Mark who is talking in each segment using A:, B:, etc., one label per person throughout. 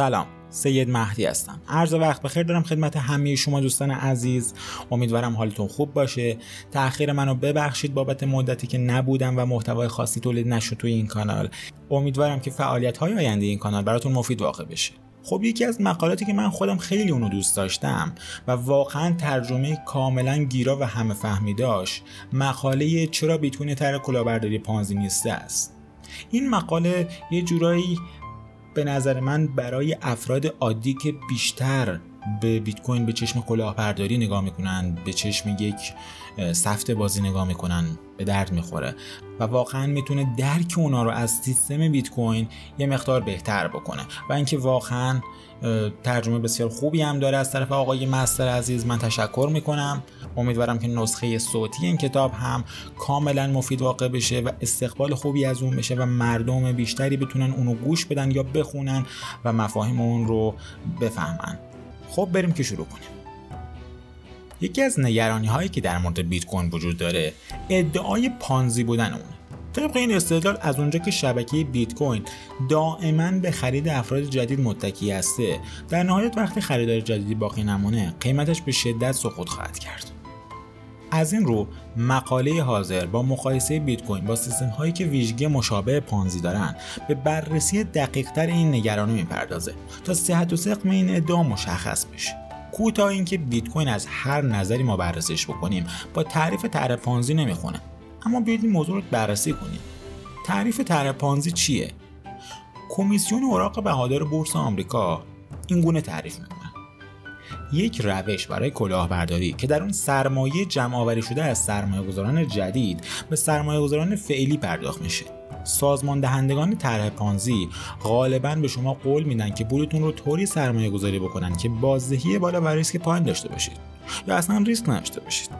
A: سلام سید مهدی هستم. عرض وقت بخیر دارم خدمت همه شما دوستان عزیز. امیدوارم حالتون خوب باشه. تاخیر منو ببخشید بابت مدتی که نبودم و محتوای خاصی تولید نشد توی این کانال. امیدوارم که فعالیت های آینده این کانال براتون مفید واقع بشه. خب یکی از مقالاتی که من خودم خیلی اونو دوست داشتم و واقعا ترجمه کاملا گیرا و همه فهمی داشت مقاله چرا بیتکوین تر کلاهبرداری پانزی نیسته است. این مقاله یه جورایی به نظر من برای افراد عادی که بیشتر به بیت کوین به چشم کلاهبرداری نگاه می‌کنن به چشم یک سفت بازی نگاه می‌کنن به درد می‌خوره. و واقعا می‌تونه درک اونا رو از سیستم بیت کوین یه مقدار بهتر بکنه. و اینکه واقعا ترجمه بسیار خوبی هم داره از طرف آقای مستر عزیز. من تشکر می‌کنم. امیدوارم که نسخه صوتی این کتاب هم کاملا مفید واقع بشه و استقبال خوبی از اون بشه و مردم بیشتری بتونن اونو گوش بدن یا بخونن و مفاهیم اون رو بفهمن. خب بریم که شروع کنیم. یکی از نگرانی هایی که در مورد بیت کوین وجود داره ادعای پانزی بودن اونه. طبق این استدلال از اونجا که شبکه بیت کوین دائما به خرید افراد جدید متکی هسته در نهایت وقتی خریدار جدیدی باقی نمونه قیمتش به شدت سقوط خواهد کرد. از این رو مقاله حاضر با مقایسه بیت کوین با سیستم هایی که ویژگی مشابه پانزی دارن به بررسی دقیق تر این نگرانی می‌پردازه تا صحت و سقم این ادعا مشخص بشه. کوتاه اینکه بیت کوین از هر نظری ما بررسیش بکنیم با تعریف طرح پانزی نمی‌خونه. اما بیاید این موضوع رو بررسی کنیم. تعریف طرح پانزی چیه؟ کمیسیون اوراق بهادار بورس آمریکا این گونه تعریف می‌کنه. یک روش برای کلاهبرداری که در اون سرمایه جمع آوری شده از سرمایه گذاران جدید به سرمایه گذاران فعلی پرداخت میشه. سازمان دهندگان طرح پانزی غالبا به شما قول میدن که پولتون رو طوری سرمایه گذاری بکنن که بازدهی بالا و ریسک پایین داشته باشید یا اصلا ریسک نداشته باشید.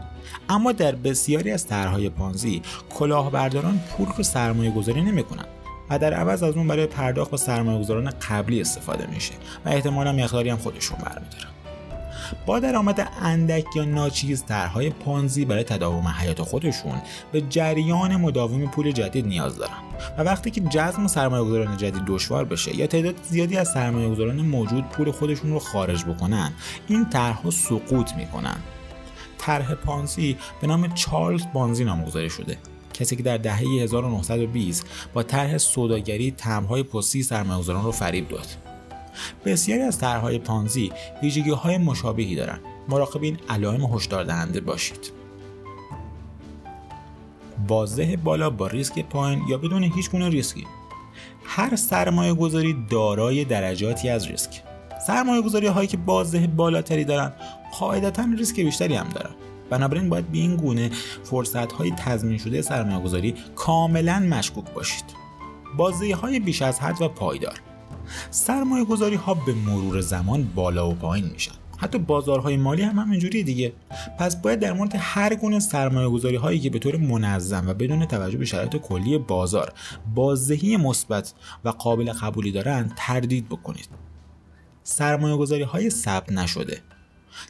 A: اما در بسیاری از طرحهای پانزی کلاهبرداران پول رو سرمایه گذاری نمی‌کنن و در عوض از اون برای پرداخت با سرمایه گذاران قبلی استفاده میشه و احتمالا مقداری هم خودشون برمیدارن. با درآمد اندک یا ناچیز طرحهای پانزی برای تداوم حیات خودشون به جریان مداوم پول جدید نیاز دارن. و وقتی که جذب سرمایه گذاران جدید دشوار بشه یا تعداد زیادی از سرمایه گذاران موجود پول خودشون رو خارج بکنن این طرحها سقوط می‌کنن. طرح پانزی به نام چارلز بانزی نامگذاری شده. کسی که در دهه 1920 با طرح سوداگری تمهای پستی سرمایه‌گذاران رو فریب داد. بسیاری از طرحهای پانزی ویژگی های مشابهی دارند. مراقب این علائم هشدار دهنده باشید. بازده بالا با ریسک پایین یا بدون هیچ گونه ریسکی. هر سرمایه گذاری دارای درجاتی از ریسک. سرمایه گذاری هایی که بازده بالاتری دارن قاعدتا ریسک بیشتری هم دارن بنابراین باید به این گونه فرصت های تضمین شده سرمایه گذاری کاملا مشکوک باشید. بازده های بیش از حد و پایدار. سرمایه گذاری ها به مرور زمان بالا و پایین میشن. حتی بازارهای مالی هم همینجوری دیگه. پس باید در مورد هر گونه سرمایه گذاری هایی که به طور منظم و بدون توجه به شرایط کلی بازار بازدهی مثبت و قابل قبولی دارن تردید بکنید. سرمایه گذاری های ثبت نشده.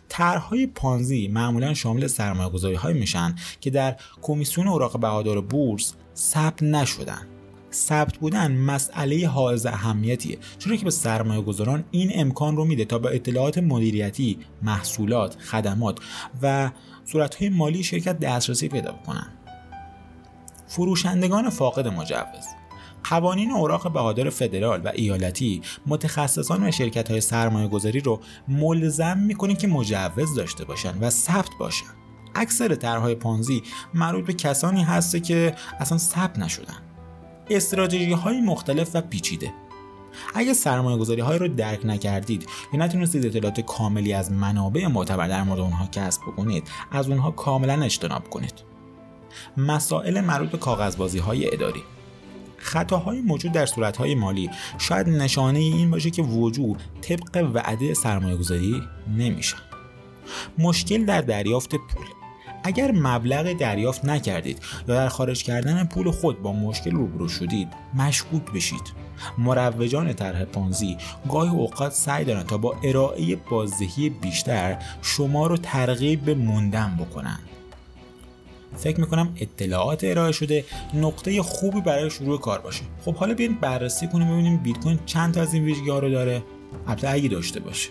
A: طرحهای پانزی معمولا شامل سرمایه گذاری های میشن که در کمیسیون اوراق بهادار بورس ثبت نشدن. ثبت بودن مسئله حائز اهمیتیه. چرا که به سرمایه گذاران این امکان رو میده تا با اطلاعات مدیریتی، محصولات، خدمات و صورتهای مالی شرکت دسترسی پیدا بکنن. فروشندگان فاقد مجوز. قوانین اوراق بهادار فدرال و ایالتی متخصصان و شرکت های سرمایه گذاری رو ملزم می‌کنه که مجوز داشته باشن و ثبت باشن. اکثر طرحهای پانزی مربوط به کسانی هسته که اصلا ثبت نشدن. استراتژی های مختلف و پیچیده. اگه سرمایه گذاری های رو درک نکردید یا نتونستید اطلاعات کاملی از منابع معتبر در مورد اونها کسب بکنید از اونها کاملا اجتناب کنید. مسائل مربوط به کاغذبازی های اداری. خطاهای موجود در صورتهای مالی. شاید نشانه این باشه که وجود طبق وعده سرمایه گذاری نمیشه. مشکل در دریافت پول. اگر مبلغ دریافت نکردید یا در خارج کردن پول خود با مشکل روبرو شدید مشکوک بشید. مروجان طرح پانزی گاهی اوقات سعی دارند تا با ارائه بازدهی بیشتر شما رو ترغیب به موندن بکنن فکر می‌کنم اطلاعات ارائه شده نقطه خوبی برای شروع کار باشه. خب حالا بیاین بررسی کنیم ببینیم بیت کوین چند تا از این ویژگی ها رو داره. البته اگه داشته باشه.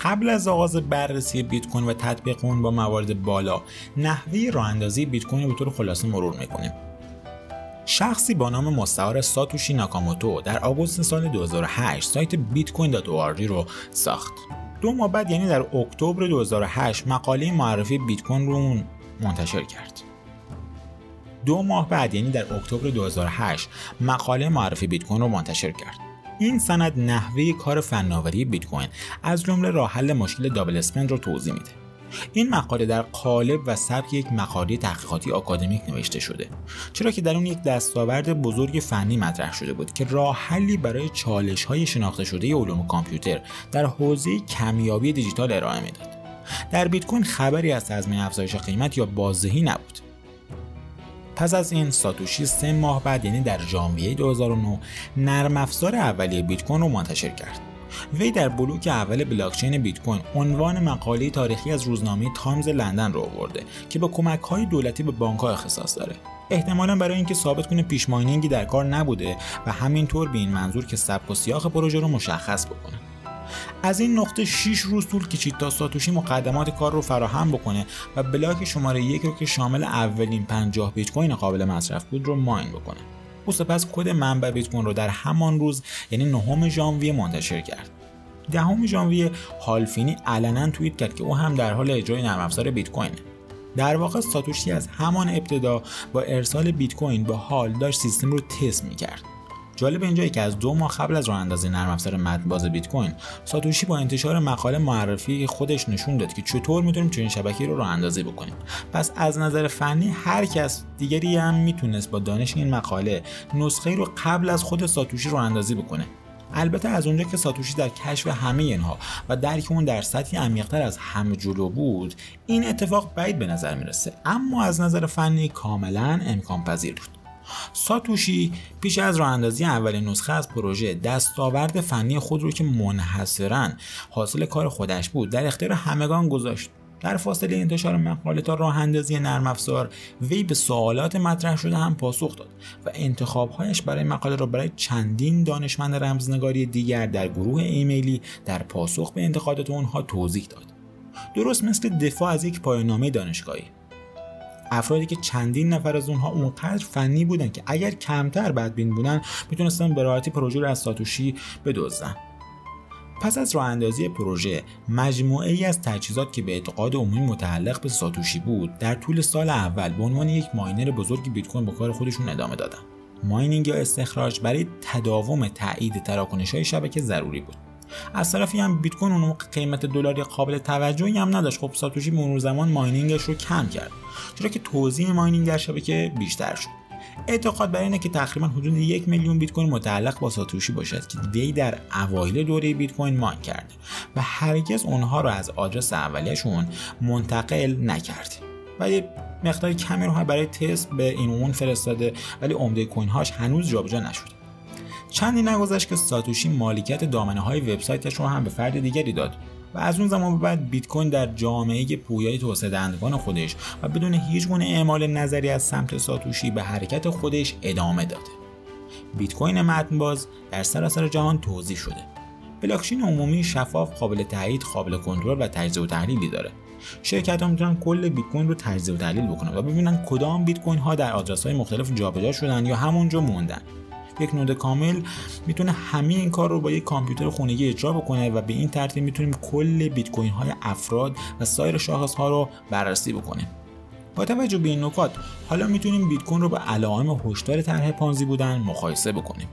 A: قبل از آغاز بررسی بیت کوین و تطبیق اون با موارد بالا نحوه راه اندازی بیت کوین رو به طور خلاصه مرور می‌کنیم. شخصی با نام مستعار ساتوشی ناکاموتو در آگوست سال 2008 سایت کوین رو ساخت. دو ماه بعد یعنی در اکتبر 2008 مقاله معرفی بیت کوین رو منتشر کرد. دو ماه بعد یعنی در اکتبر 2008 مقاله معرفی بیت کوین رو منتشر کرد. این سند نحوه کار فناوری بیت کوین از جمله راه حل مشکل دابل اسپند رو توضیح میده. این مقاله در قالب و سبک یک مقاله تحقیقاتی آکادمیک نوشته شده. چرا که در اون یک دستاورد بزرگ فنی مطرح شده بود که راه حلی برای چالش های شناخته شده علوم کامپیوتر در حوزه کمیابی دیجیتال ارائه می‌داد. در بیت کوین خبری از تضمین افزایش قیمت یا بازدهی نبود. پس از این ساتوشی سه ماه بعد یعنی در ژانویه 2009 نرم افزار اولیه بیت کوین رو منتشر کرد. وی در بلوک اول بلاکچین بیت کوین عنوان مقاله تاریخی از روزنامه تایمز لندن رو آورده که با کمک های دولتی به بانک ها اختصاص داره. احتمالا برای اینکه ثابت کنه پیش در کار نبوده و همینطور به این منظور که سبک و سیاق پروژه رو مشخص بکنه. از این نقطه 6 روز طول کشید تا ساتوشی مقدمات کار رو فراهم بکنه و بلاک شماره یک رو که شامل اولین 50 بیت کوین قابل مصرف بود رو ماین بکنه. او سپس کد منبع بیت کوین رو در همان روز یعنی نهم ژانویه منتشر کرد. دهم ژانویه هالفینی علنا توییت کرد که او هم در حال اجرای نرم افزار بیت کوینه در واقع ساتوشی از همان ابتدا با ارسال بیت کوین به حال داشت سیستم رو تست می‌کرد. جالب اینجایی که از دو ماه قبل از راه اندازی نرم افزار باز بیت کوین ساتوشی با انتشار مقاله معرفی خودش نشون داد که چطور می‌تونیم چنین شبکه‌ای رو راه اندازی بکنیم. پس از نظر فنی هر کس دیگری هم می‌تونست با دانش این مقاله نسخه رو قبل از خود ساتوشی راه اندازی بکنه. البته از اونجا که ساتوشی در کشف همه اینها و درک اون در سطحی عمیقتر از همه جلو بود این اتفاق بعید به نظر می‌رسه. اما از نظر فنی کاملا امکان پذیر بود. ساتوشی پیش از راه اندازی اولین نسخه از پروژه دستاورد فنی خود رو که منحصرا حاصل کار خودش بود در اختیار همگان گذاشت. در فاصله انتشار مقاله تا راه اندازی نرم افزار وی به سوالات مطرح شده هم پاسخ داد و انتخابهایش برای مقاله را برای چندین دانشمند رمزنگاری دیگر در گروه ایمیلی در پاسخ به انتقادات آنها توضیح داد. درست مثل دفاع از یک پایانامه دانشگاهی. افرادی که چندین نفر از اونها اونقدر فنی بودن که اگر کمتر بدبین بودن می‌تونستن به راحتی پروژه رو از ساتوشی بدزدن. پس از راه اندازی پروژه مجموعه ای از تجهیزات که به اعتقاد عمومی متعلق به ساتوشی بود در طول سال اول به عنوان یک ماینر بزرگ بیت کوین به کار خودشون ادامه دادن. ماینینگ یا استخراج برای تداوم تایید تراکنش های شبکه ضروری بود. از طرفی هم بیت کوین اون قیمت دلاری قابل توجهی هم نداشت. خب ساتوشی مرور زمان ماینینگش رو کم کرد چرا که توزیع ماینینگ در شبکه بیشتر شد. اعتقاد بر اینه که تقریبا حدود یک میلیون بیت کوین متعلق با ساتوشی باشد که وی در اوایل دوره بیت کوین ماین کرده و هرگز اونها رو از آدرس اولیهشون منتقل نکرده ولی مقدار کمی رو برای تست به این اون فرستاده ولی عمده کوین هاش هنوز جابجا نشده. چندی نگذشت که ساتوشی مالکیت دامنه های وبسایتش رو هم به فرد دیگری داد و از اون زمان به بعد بیت کوین در جامعه پویای توسعه دهندگان خودش و بدون هیچ گونه اعمال نظری از سمت ساتوشی به حرکت خودش ادامه داده. بیت کوین متن باز در سراسر جهان توضیح شده. بلاکچین عمومی شفاف قابل تایید قابل کنترل و تجزیه و تحلیلی داره. شرکت ها می‌تونن کل بیت کوین رو تجزیه و تحلیل بکنن و ببینن کدام بیت کوین ها در آدرس های مختلف جابجا شدن یا همونجا موندن. یک نود کامل می‌تونه همه این کار رو با یک کامپیوتر خونگی اجرا بکنه و به این ترتیب می‌تونیم کل بیت کوین های افراد و سایر شاخص ها رو بررسی بکنیم. با توجه به این نکات حالا می‌تونیم بیت کوین رو به علائم هشدار طرح پانزی بودن مقایسه بکنیم.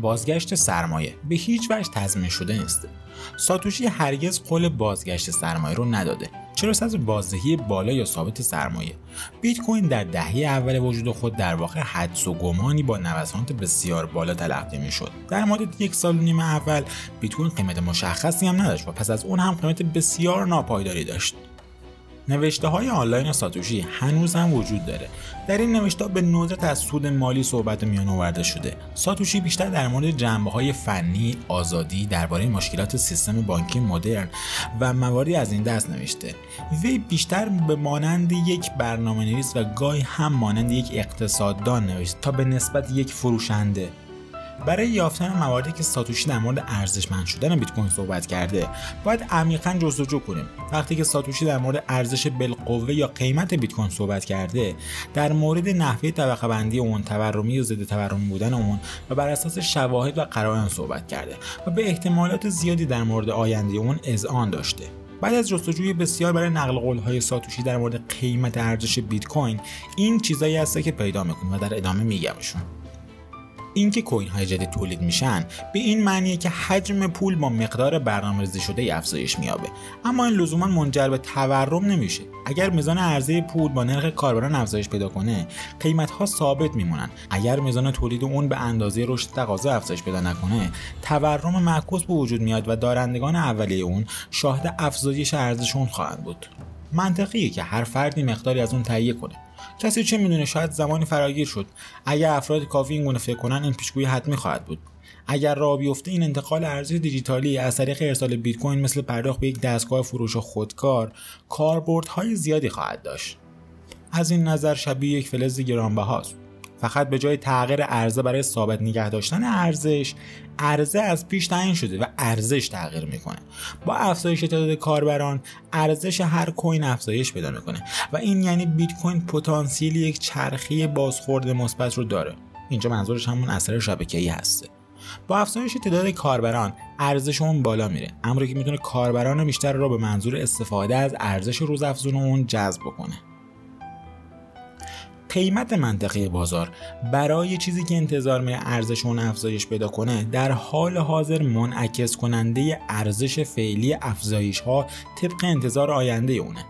A: بازگشت سرمایه. به هیچ وجه تضمین شده نیست. ساتوشی هرگز قول بازگشت سرمایه رو نداده. چرا از بازدهی بالا یا ثابت سرمایه؟ بیت کوین در دهه اول وجود خود در واقع حدس و گمانی با نوسانات بسیار بالا تلقی می‌شد. در مدت یک سال و نیم اول بیت کوین قیمت مشخصی هم نداشت و پس از اون هم قیمت بسیار ناپایداری داشت. نوشته های آنلاین ساتوشی هنوز هم وجود داره. در این نوشته به ندرت از سود مالی صحبت میان آورده شده. ساتوشی بیشتر در مورد جنبه های فنی آزادی درباره مشکلات سیستم بانکی مدرن و مواردی از این دست نوشته. وی بیشتر به مانند یک برنامه نویس و گاهی هم مانند یک اقتصاددان نوشت تا به نسبت یک فروشنده. برای یافتن مواردی که ساتوشی در مورد ارزشمند شدن بیت کوین صحبت کرده باید عمیقا جستجو کنیم. وقتی که ساتوشی در مورد ارزش بالقوه یا قیمت بیت کوین صحبت کرده در مورد نحوه طبقه بندی اون تورمی و ضد تورمی بودن اون و بر اساس شواهد و قرائن صحبت کرده و به احتمالات زیادی در مورد آینده اون اذعان داشته. بعد از جستجوی بسیار برای نقل قولهای ساتوشی در مورد قیمت ارزش بیت کوین این چیزایی هسته که پیدا می‌کنیم و در ادامه میگمشون اینکه کوین های جدید تولید میشن به این معنیه که حجم پول با مقدار برنامه‌ریزی شده افزایش مییابه. اما این لزوما منجر به تورم نمیشه. اگر میزان عرضه پول با نرخ کاربران افزایش پیدا کنه قیمت ها ثابت میمونن. اگر میزان تولید اون به اندازه رشد تقاضا افزایش پیدا نکنه تورم معکوس به وجود میاد و دارندگان اولیه اون شاهد افزایش ارزششون خواهند بود. منطقیه که هر فردی مقداری از اون تهیه کنه. کسی چه می‌دونه شاید زمانی فراگیر شد. اگر افراد کافی این گونه فکر کنن این پیشگویی حتمی خواهد بود. اگر راه بیفته این انتقال ارزش دیجیتالی از طریق ارسال بیت کوین مثل پرداخت به یک دستگاه فروش خودکار کاربردهای زیادی خواهد داشت. از این نظر شبیه یک فلز گرانبهاست. فقط به جای تغییر عرضه برای ثابت نگه داشتن ارزش عرضه از پیش تعیین شده و ارزش تغییر می‌کنه. با افزایش تعداد کاربران ارزش هر کوین افزایش پیدا می‌کنه و این یعنی بیت کوین پتانسیل یک چرخی بازخورد مثبت رو داره. اینجا منظورش همون اثر شبکه‌ای هسته. با افزایش تعداد کاربران ارزش اون بالا میره. امری که می‌تونه کاربران بیشتر را به منظور استفاده از ارزش روزافزون اون جذب کنه قیمت منطقه بازار برای چیزی که انتظار می ارزش اون افزایش پیدا کنه در حال حاضر منعکس کننده ارزش فعلی افزایش ها طبق انتظار آینده اونه.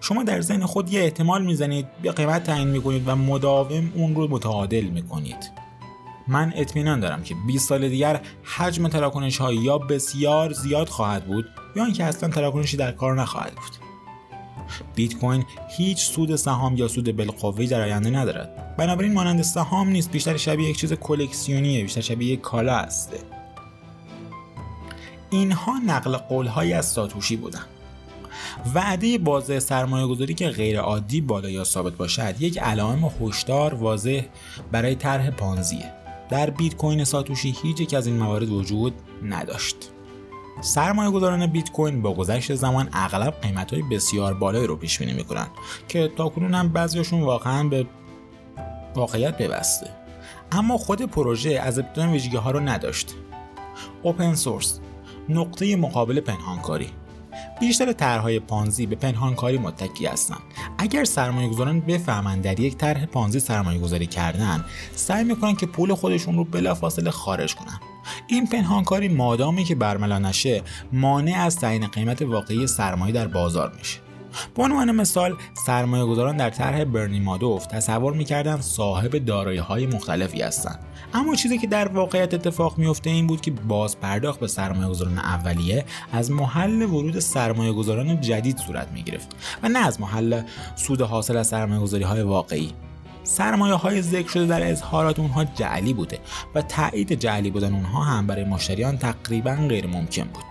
A: شما در ذهن خود یه احتمال می‌زنید یا قیمت تعیین می‌کنید و مداوم اون رو متعادل می‌کنید. من اطمینان دارم که 20 سال دیگر حجم تراکنش ها یا بسیار زیاد خواهد بود یا اینکه اصلا تراکنشی در کار نخواهد بود. بیت کوین هیچ سود سهام یا سود بالقوه در آینده ندارد. بنابراین مانند سهام نیست بیشتر شبیه یک چیز کلکسیونیه بیشتر شبیه یک کالا است. اینها نقل قولهایی از ساتوشی بودند. وعده بازه سرمایه گذاری که غیر عادی بالا یا ثابت باشد یک علائم هشدار واضح برای طرح پانزیه. در بیت کوین ساتوشی هیچ یک از این موارد وجود نداشت. سرمایه گذاران بیت کوین با گذشت زمان اغلب قیمت های بسیار بالایی رو پیش بینی می‌کنن که تا کنون هم بعضیشون واقعا به واقعیت پیوسته. اما خود پروژه از ابتدا ویژگی ها رو نداشت. اوپن سورس نقطه مقابل پنهانکاری. بیشتر طرحهای پانزی به پنهانکاری متکی هستند اگر سرمایه گذاران بفهمند در یک طرح پانزی سرمایه گذاری کردن سعی می‌کنن که پول خودشون رو بلافاصله خارج کنن. این پنهانکاری مادامی که برملا نشه مانع از تعیین قیمت واقعی سرمایه در بازار میشه. به عنوان مثال سرمایه گذاران در طرح برنی مادوف تصور می‌کردن صاحب دارایی های مختلفی هستند اما چیزی که در واقعیت اتفاق میفته این بود که باز پرداخت به سرمایه گذاران اولیه از محل ورود سرمایه گذاران جدید صورت می گرفت و نه از محل سود حاصل از سرمایه گذاری های واقعی. سرمایه های ذکر شده در اظهارات اونها جعلی بوده و تایید جعلی بودن اونها هم برای مشتریان تقریبا غیر ممکن بود.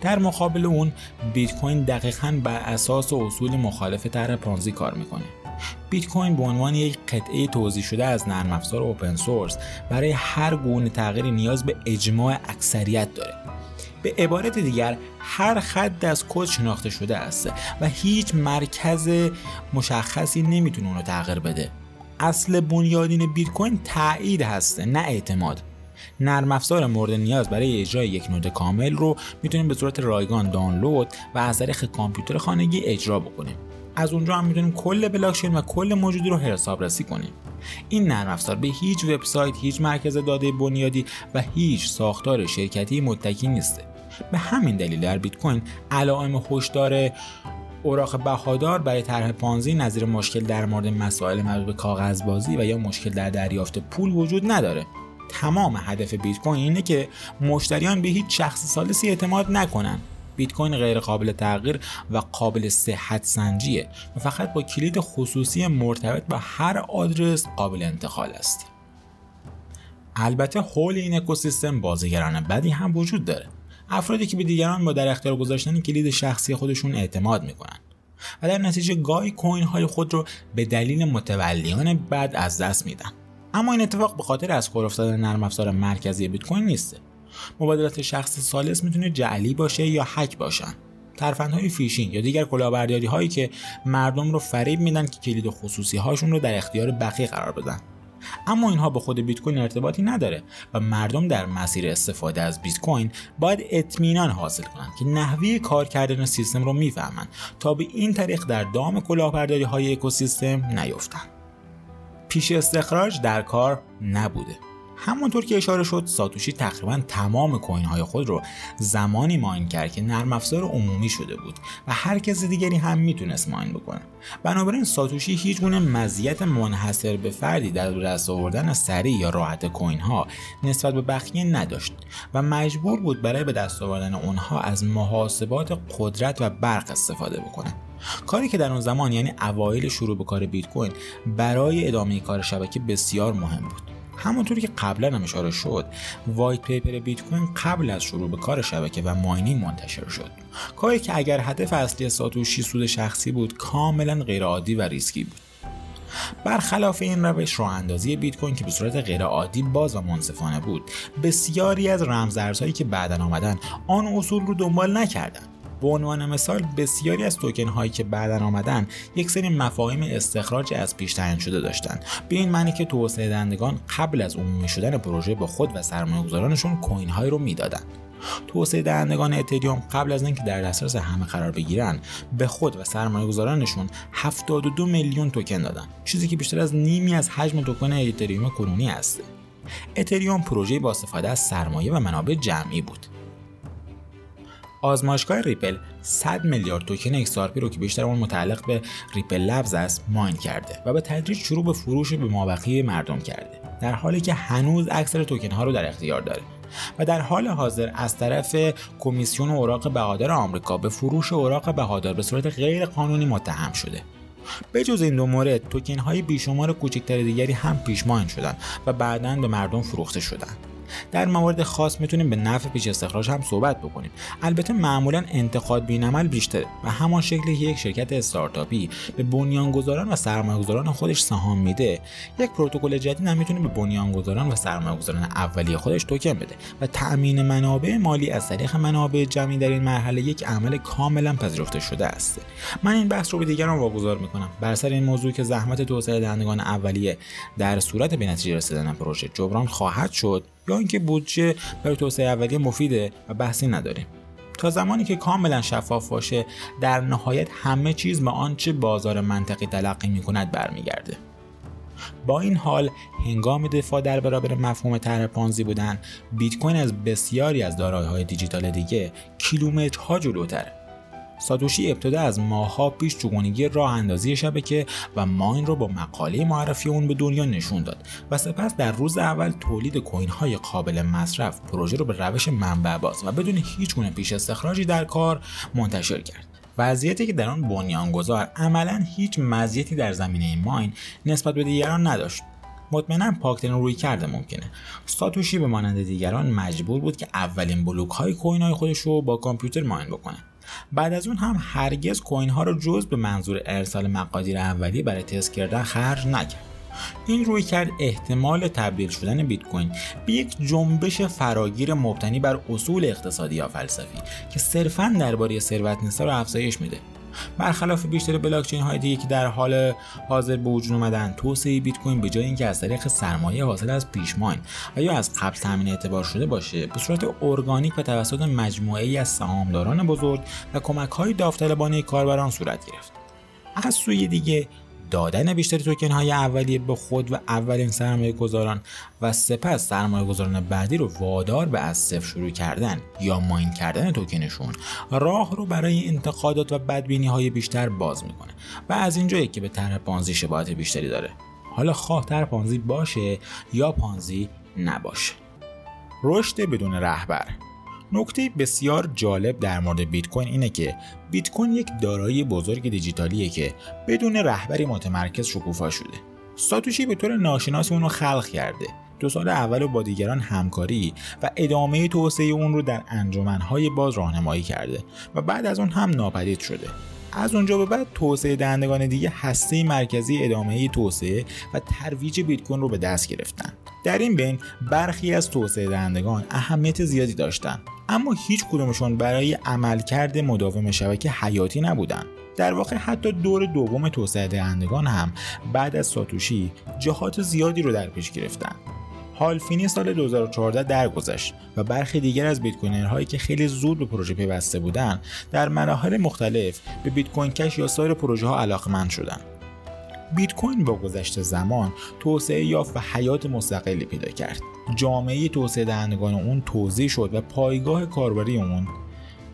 A: در مقابل اون بیت کوین دقیقا بر اساس اصول مخالف طرح پانزی کار می‌کنه. بیت کوین به عنوان یک قطعه توضیح شده از نرم افزار اوپن سورس برای هر گونه تغییری نیاز به اجماع اکثریت داره. به عبارت دیگر هر خط از کد شناخته شده است و هیچ مرکز مشخصی نمی‌تونه اونو تغییر بده. اصل بنیادین بیت کوین تایید هسته نه اعتماد. نرم افزار مورد نیاز برای اجرای یک نود کامل رو می‌تونیم به صورت رایگان دانلود و از طریق کامپیوتر خانگی اجرا بکنیم. از اونجا هم می‌تونیم کل بلاکچین و کل موجودی رو حسابرسی کنیم. این نرم افزار به هیچ وبسایت هیچ مرکز داده بنیادی و هیچ ساختار شرکتی متکی نیسته. به همین دلیل در بیت کوین علائم هشدار اوراق بهادار برای طرح پانزی نظیر مشکل در مورد مسائل مربوط به کاغذبازی و یا مشکل در دریافت پول وجود نداره. تمام هدف بیت کوین اینه که مشتریان به هیچ شخص سالسی اعتماد نکنن. بیت کوین غیر قابل تغییر و قابل صحت سنجیه و فقط با کلید خصوصی مرتبط با هر آدرس قابل انتقال است. البته حول این اکوسیستم بازیگران بدی هم وجود داره. افرادی که به دیگران با در اختیار گذاشتن کلید شخصی خودشون اعتماد می‌کنن. و در نتیجه گاهی کوین های خود رو به دلیل متولیان بد از دست میدن. اما این اتفاق به خاطر از کار افتادن نرم افزار مرکزی بیت کوین نیست. مبادلات شخص ثالث می‌تونه جعلی باشه یا هک باشن. ترفندهای فیشینگ یا دیگر کلاهبرداری هایی که مردم رو فریب میدن که کلید خصوصی هاشون رو در اختیار بقیه قرار بدن. اما اینها به خود بیت کوین ارتباطی نداره و مردم در مسیر استفاده از بیت کوین باید اطمینان حاصل کنند که نحوه کار کردن سیستم رو می‌فهمند تا به این طریق در دام کلاهبرداری های اکوسیستم نیفتند. پیش استخراج در کار نبوده. همونطور که اشاره شد ساتوشی تقریبا تمام کوین های خود رو زمانی ماین کرد که نرم افزار عمومی شده بود و هر کس دیگری هم می‌تونست ماین بکنه. بنابراین ساتوشی هیچ گونه مزیت منحصر به فردی در دست آوردن سریع یا راحت کوین ها نسبت به بقیه نداشت و مجبور بود برای به دست آوردن اونها از محاسبات قدرت و برق استفاده بکنه. کاری که در اون زمان یعنی اوایل شروع به کار بیت کوین برای ادامه کار شبکه بسیار مهم بود. همونطوری که قبلا هم اشاره شد white paper بیت کوین قبل از شروع به کار شبکه و mining منتشر شد. کاری که اگر هدف اصلی ساتوشی سود شخصی بود کاملا غیرعادی و ریسکی بود. برخلاف این روش راه اندازی بیت کوین که به صورت غیرعادی باز و منصفانه بود بسیاری از رمزارزهایی که بعدا آمدن آن اصول رو دنبال نکردند. به عنوان مثال بسیاری از توکن هایی که بعدا آمدن یک سری مفاهیم استخراج از پیش تعیین شده داشتند. به این معنی که توسعه دهندگان قبل از عمومی شدن پروژه به خود و سرمایه‌گذارانشون کوین هایی رو می‌دادند. توسعه دهندگان اتریوم قبل از اینکه در دسترس همه قرار بگیرن به خود و سرمایه گذارانشون 72 میلیون توکن دادن چیزی که بیشتر از نیمی از حجم توکن اتریوم کنونی است. اتریوم پروژه با استفاده از سرمایه و منابع جمعی بود. آزمایشگاه ریپل 100 میلیارد token XRP رو که بیشتر اون متعلق به Ripple Labs است mine کرده و به تدریج شروع به فروش به مابقی مردم کرده. در حالی که هنوز اکثر توکن ها رو در اختیار داره و در حال حاضر از طرف کمیسیون اوراق بهادار آمریکا به فروش اوراق بهادار به صورت غیر قانونی متهم شده. به جز این دو مورد توکن های بیشمار کوچکتر دیگری هم پیش mine شدند و بعدا به مردم فروخته شدند در موارد خاص می‌تونیم به نفع پیش استخراج هم صحبت بکنیم. البته معمولا انتقاد بینعمل بیشتره و همان شکلی که یک شرکت استارتاپی به بنیانگذاران و سرمایه‌گذاران خودش سهام میده. یک پروتکل جدید هم می‌تونه به بنیانگذاران و سرمایه‌گذاران اولیه خودش توکن بده و تأمین منابع مالی از طریق منابع جمعی در این مرحله یک عمل کاملا پذیرفته شده است. من این بحث رو به دیگران واگذار می‌کنم. بر سر این موضوع که زحمت توسعه دهندگان اولیه در صورت به نتیجه رسیدن پروژه جبران خواهد شد یا اینکه بودجه برای توسعه اولیه مفیده و بحثی نداریم تا زمانی که کاملا شفاف باشه در نهایت همه چیز به آنچه بازار منطقی تلقی می کند برمیگرده. با این حال هنگام دفاع در برابر مفهوم طرح پانزی بودن بیت کوین از بسیاری از دارایی‌های دیجیتال دیگه کیلومترها جلوتره. ساتوشی ابتدا از ماهها پیش چگونگی راه اندازی شبکه و ماین رو با مقاله معرفی اون به دنیا نشون داد و سپس در روز اول تولید کوین های قابل مصرف پروژه رو به روش منبع باز و بدون هیچ گونه پیش استخراجی در کار منتشر کرد. وضعیتی که در آن بنیانگذار عملا هیچ مزیتی در زمینه ماین نسبت به دیگران نداشت. مطمئنا پاکترین روی کرده ممکنه. ساتوشی به مانند دیگران مجبور بود که اولین بلوک های کوین های خودش رو با کامپیوتر ماین بکنه. بعد از اون هم هرگز کوین ها رو جز به منظور ارسال مقادیر اولیه برای تست کردن خرج نکرد. این روی کرد احتمال تبدیل شدن بیت کوین به یک جنبش فراگیر مبتنی بر اصول اقتصادی یا فلسفی که صرفا درباره ثروت نسا رو افزایش میده. برخلاف بیشتر بلاکچین های دیگه که در حال حاضر به وجود اومدن توسعه بیت کوین به جای اینکه از طریق سرمایه حاصل از پیشماین و یا از قبل تامین اعتبار شده باشه به صورت ارگانیک و توسط مجموعه ای از سهامداران بزرگ و کمک های داوطلبانه کاربران صورت گرفت. از سوی دیگه دادن بیشتر توکن های اولیه به خود و اولین سرمایه گذاران و سپس سرمایه گذاران بعدی رو وادار به از صفر شروع کردن یا ماین کردن توکنشون. راه رو برای انتقادات و بدبینی های بیشتر باز می‌کنه و از اینجایی که به طرح پانزی شباهت بیشتری داره. حالا خواه طرح پانزی باشه یا پانزی نباشه. رشد بدون رهبر. نکته بسیار جالب در مورد بیت کوین اینه که بیت کوین یک دارایی بزرگ دیجیتالیه که بدون رهبری متمرکز شکوفا شده. ساتوشی به طور ناشناس اون رو خلق کرده. دو سال اول با دیگران همکاری و ادامه توسعه اون رو در انجمنهای باز راهنمایی کرده و بعد از اون هم ناپدید شده. از اونجا به بعد توسعه دهندگان دیگه هسته مرکزی ادامه توسعه و ترویج بیت کوین رو به دست گرفتن. در این بین برخی از توسعه دهندگان اهمیت زیادی داشتند اما هیچ کدومشون برای عملکرد مداوم شبکه حیاتی نبودند. در واقع حتی دور دوم توسعه دهندگان هم بعد از ساتوشی جهات زیادی رو در پیش گرفتن هالفینی سال 2014 درگذشت و برخی دیگر از بیت هایی که خیلی زود به پروژه پیوسته بودند در مراحل مختلف به بیت کوین کش یا سایر پروژه ها علاقمند شدند. بیت کوین با گذشت زمان توسعه یافت و حیات مستقلی پیدا کرد. جامعه توسعه دهندگان اون توضیح شد و پایگاه کاربری اون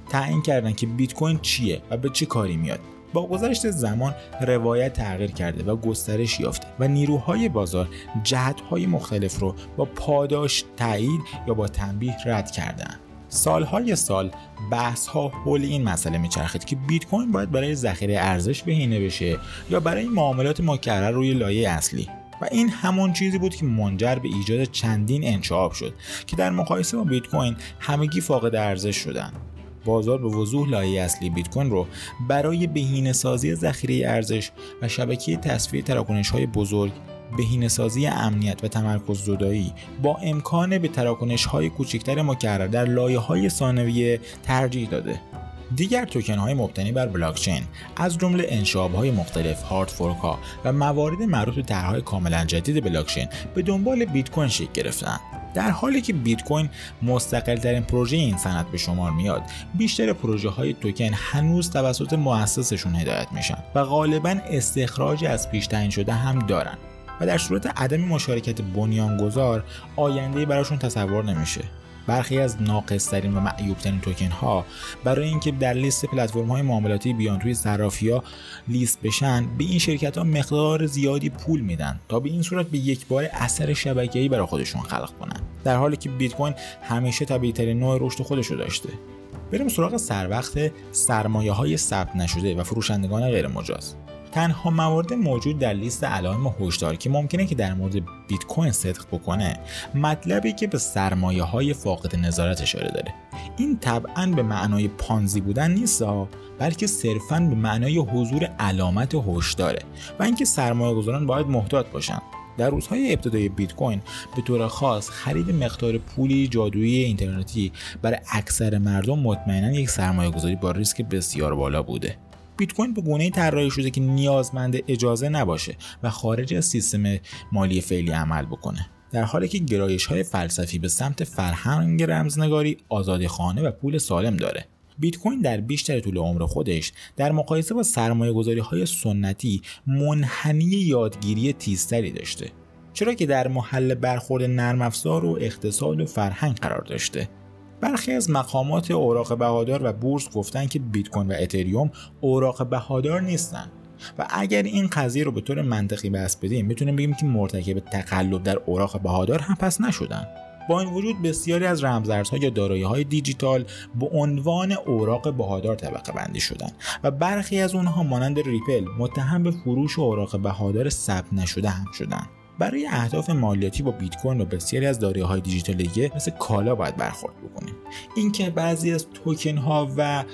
A: تعیین کردن که بیت کوین چیه و به چه کاری میاد. با گذشت زمان روایت تغییر کرده و گسترش یافته و نیروهای بازار جهتهای مختلف رو با پاداش تایید یا با تنبیه رد کردن. سالهای سال بحث ها حول این مسئله میچرخید که بیت کوین باید برای ذخیره ارزش بهینه بشه یا برای معاملات مکرر روی لایه اصلی. و این همون چیزی بود که منجر به ایجاد چندین انشعاب شد که در مقایسه با بیت کوین همگی فاقد ارزش شدند بازار به وضوح لایه اصلی بیت کوین رو برای بهینه سازی ذخیره ارزش و شبکه تصفیه تراکنش های بزرگ بهینه سازی امنیت و تمرکز زدایی با امکان به تراکنش های کوچکتر مکرر در لایه های ثانویه ترجیح داده. دیگر توکن های مبتنی بر بلاکچین از جمله انشاب های مختلف هارد فورک ها و موارد مربوط به طرحهای کاملا جدید بلاکچین به دنبال بیت کوین شکل گرفتند در حالی که بیت کوین مستقل ترین پروژه این صنعت به شمار میاد بیشتر پروژه های توکن هنوز توسط مؤسسشون هدایت میشن و غالبا استخراج از پیش تعیین شده هم دارن. و در صورت عدم مشارکت بنیانگذار آینده براشون تصور نمیشه. برخی از ناقصترین و معیوبترین توکن ها برای اینکه در لیست پلتفرم های معاملاتی بیان توی صرافی ها لیست بشن به این شرکت ها مقدار زیادی پول میدن تا به این صورت به یک بار اثر شبکه‌ای برای خودشون خلق کنن. در حالی که بیت کوین همیشه طبیعی ترین نوع رشد خودش رو داشته. بریم سراغ سر وقت سرمایه های ثبت نشده و فروشندگان غیر مجاز تنها موارد موجود در لیست علائم هشدار که ممکنه که در مورد بیت کوین صدق بکنه مطلبی که به سرمایه های فاقد نظارت اشاره داره. این طبعا به معنای پانزی بودن نیست بلکه صرفا به معنای حضور علامت هشداره و اینکه سرمایه گذاران باید محتاط باشن. در روزهای ابتدای بیت کوین به طور خاص خرید مقدار پولی جادویی اینترنتی برای اکثر مردم مطمئنا یک سرمایه گذاری با ریسک بسیار بالا بوده. بیت کوین به گونه طراحی شده که نیازمند اجازه نباشه و خارج از سیستم مالی فعلی عمل بکنه. در حالی که گرایش های فلسفی به سمت فرهنگ رمزنگاری آزادی خانه و پول سالم داره. بیت کوین در بیشتر طول عمر خودش در مقایسه با سرمایه گذاری های سنتی منحنی یادگیری تیزتری داشته چرا که در محل برخورد نرم افزار و اقتصاد و فرهنگ قرار داشته. برخی از مقامات اوراق بهادار و بورس گفتن که بیت کوین و اتریوم اوراق بهادار نیستن. و اگر این قضیه رو به طور منطقی بس بدیم می‌تونیم بگیم که مرتکب تقلب در اوراق بهادار هم پس نشدن. با این وجود بسیاری از رمزارزها یا دارایی های دیجیتال به عنوان اوراق بهادار طبقه بندی شدن و برخی از اونها مانند ریپل متهم به فروش اوراق بهادار ثبت نشده هم شدن. برای اهداف مالیاتی با بیت کوین و بسیاری از های دیجیتال دیگه مثل کالا باید برخورد بکنیم. اینکه بعضی از توکن ها و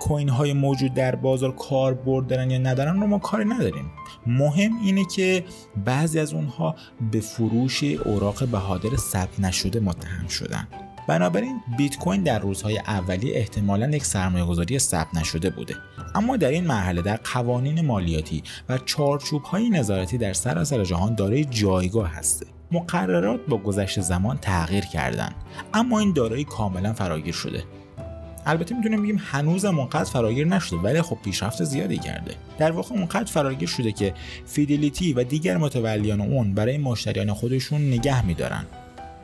A: کوین های موجود در بازار کاربرد دارن یا ندارن رو ما کاری نداریم. مهم اینه که بعضی از اونها به فروش اوراق بهادر ثبت نشده متهم شدن. بنابراین بیت کوین در روزهای اولیه احتمالا یک سرمایه گذاری ثبت نشده بوده. اما در این مرحله در قوانین مالیاتی و چارچوب های نظارتی در سراسر جهان دارای جایگاه هسته. مقررات با گذشت زمان تغییر کردن. اما این دارایی کاملا فراگیر شده. البته می‌تونیم بگیم هنوزم اونقدر فراگیر نشده ولی خب پیشرفت زیادی کرده. در واقع اونقدر فراگیر شده که فیدلیتی و دیگر متولیان اون برای مشتریان خودشون نگه میدارن.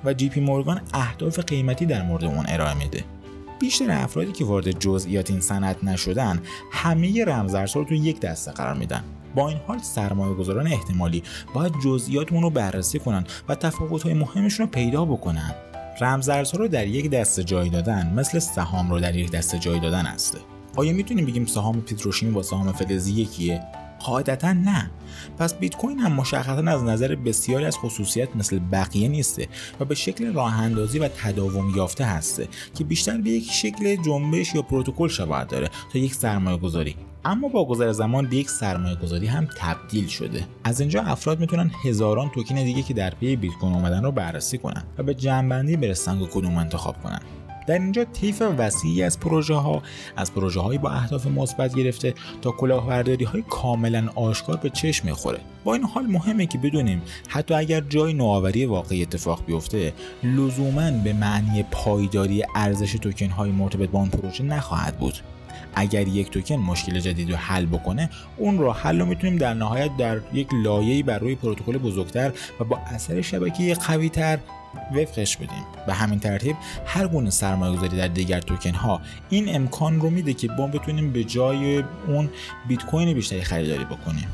A: و جی پی مورگان اهداف قیمتی در مورد اون ارائه میده. بیشتر افرادی که وارد جزئیات این صنعت نشدن همه رمزارزها رو توی یک دسته قرار میدن. با این حال سرمایه گذاران احتمالی باید جزئیات اون رو بررسی کنن و تفاوت های مهمشون رو پیدا بکنن. رمزارزها رو در یک دسته جای دادن مثل سهام رو در یک دسته جای دادن است. آیا می‌تونیم بگیم سهام پتروشیمی با سهام فلزی یکیه؟ قاعدتا نه. پس بیت کوین هم مشخصا از نظر بسیاری از خصوصیت مثل بقیه نیسته و به شکل راه اندازی و تداوم یافته هسته که بیشتر به یک شکل جنبش یا پروتکل شباهت داره تا یک سرمایه گذاری اما با گذر زمان به یک سرمایه گذاری هم تبدیل شده. از اینجا افراد می‌تونن هزاران توکین دیگه که در پی بیت کوین اومدن رو بررسی کنن و به جنبندی برسن که کدوم انتخاب کنن. در اینجا طیف وسیعی از پروژه ها از پروژه هایی با اهداف مثبت گرفته تا کلاهبرداری های کاملا آشکار به چشم می‌خوره. با این حال مهمه که بدونیم حتی اگر جای نوآوری واقعی اتفاق بیفته لزوما به معنی پایداری ارزش توکن های مرتبط با اون پروژه نخواهد بود. اگر یک توکن مشکل جدید رو حل بکنه اون راه حل رو می‌تونیم در نهایت در یک لایه‌ای بر روی پروتکل بزرگتر و با اثر شبکه قویتر وفقش بدیم به همین ترتیب هر گونه سرمایه گذاری در دیگر توکن ها این امکان رو میده که ما بتونیم به جای اون بیت کوین بیشتری خریداری بکنیم.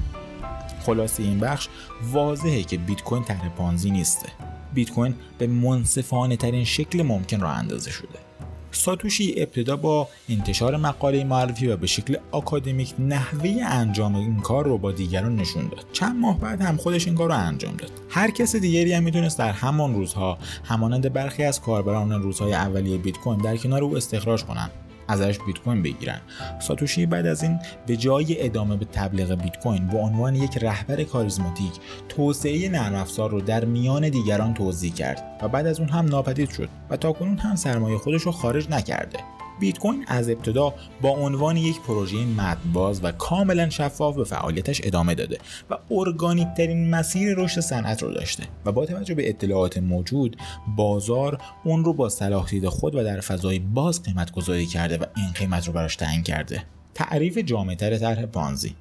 A: خلاصه این بخش واضحه که بیت کوین طرح پانزی نیسته. بیت کوین به منصفانه ترین شکل ممکن را اندازه شده. ساتوشی ابتدا با انتشار مقاله معرفی و به شکل آکادمیک نحوه انجام این کار رو با دیگران نشون داد. چند ماه بعد هم خودش این کار رو انجام داد. هر کس دیگری هم می‌تونست در همان روزها همانند برخی از کاربران روزهای اولیه بیت کوین در کنار او استخراج کنند. ازش بیت کوین بگیرن. ساتوشی بعد از این به جای ادامه به تبلیغ بیت کوین به عنوان یک رهبر کاریزماتیک توسعه نرم افزار رو در میان دیگران توضیح کرد و بعد از اون هم ناپدید شد و تاکنون هم سرمایه خودش رو خارج نکرده. بیت کوین از ابتدا با عنوان یک پروژه مدباز و کاملا شفاف به فعالیتش ادامه داده و ارگانیک ترین مسیر رشد صنعت رو داشته و با توجه به اطلاعات موجود بازار اون رو با صلاح خود و در فضای باز قیمت گذاری کرده و این قیمت رو براش تعیین کرده. تعریف جامعتر طرح پانزی.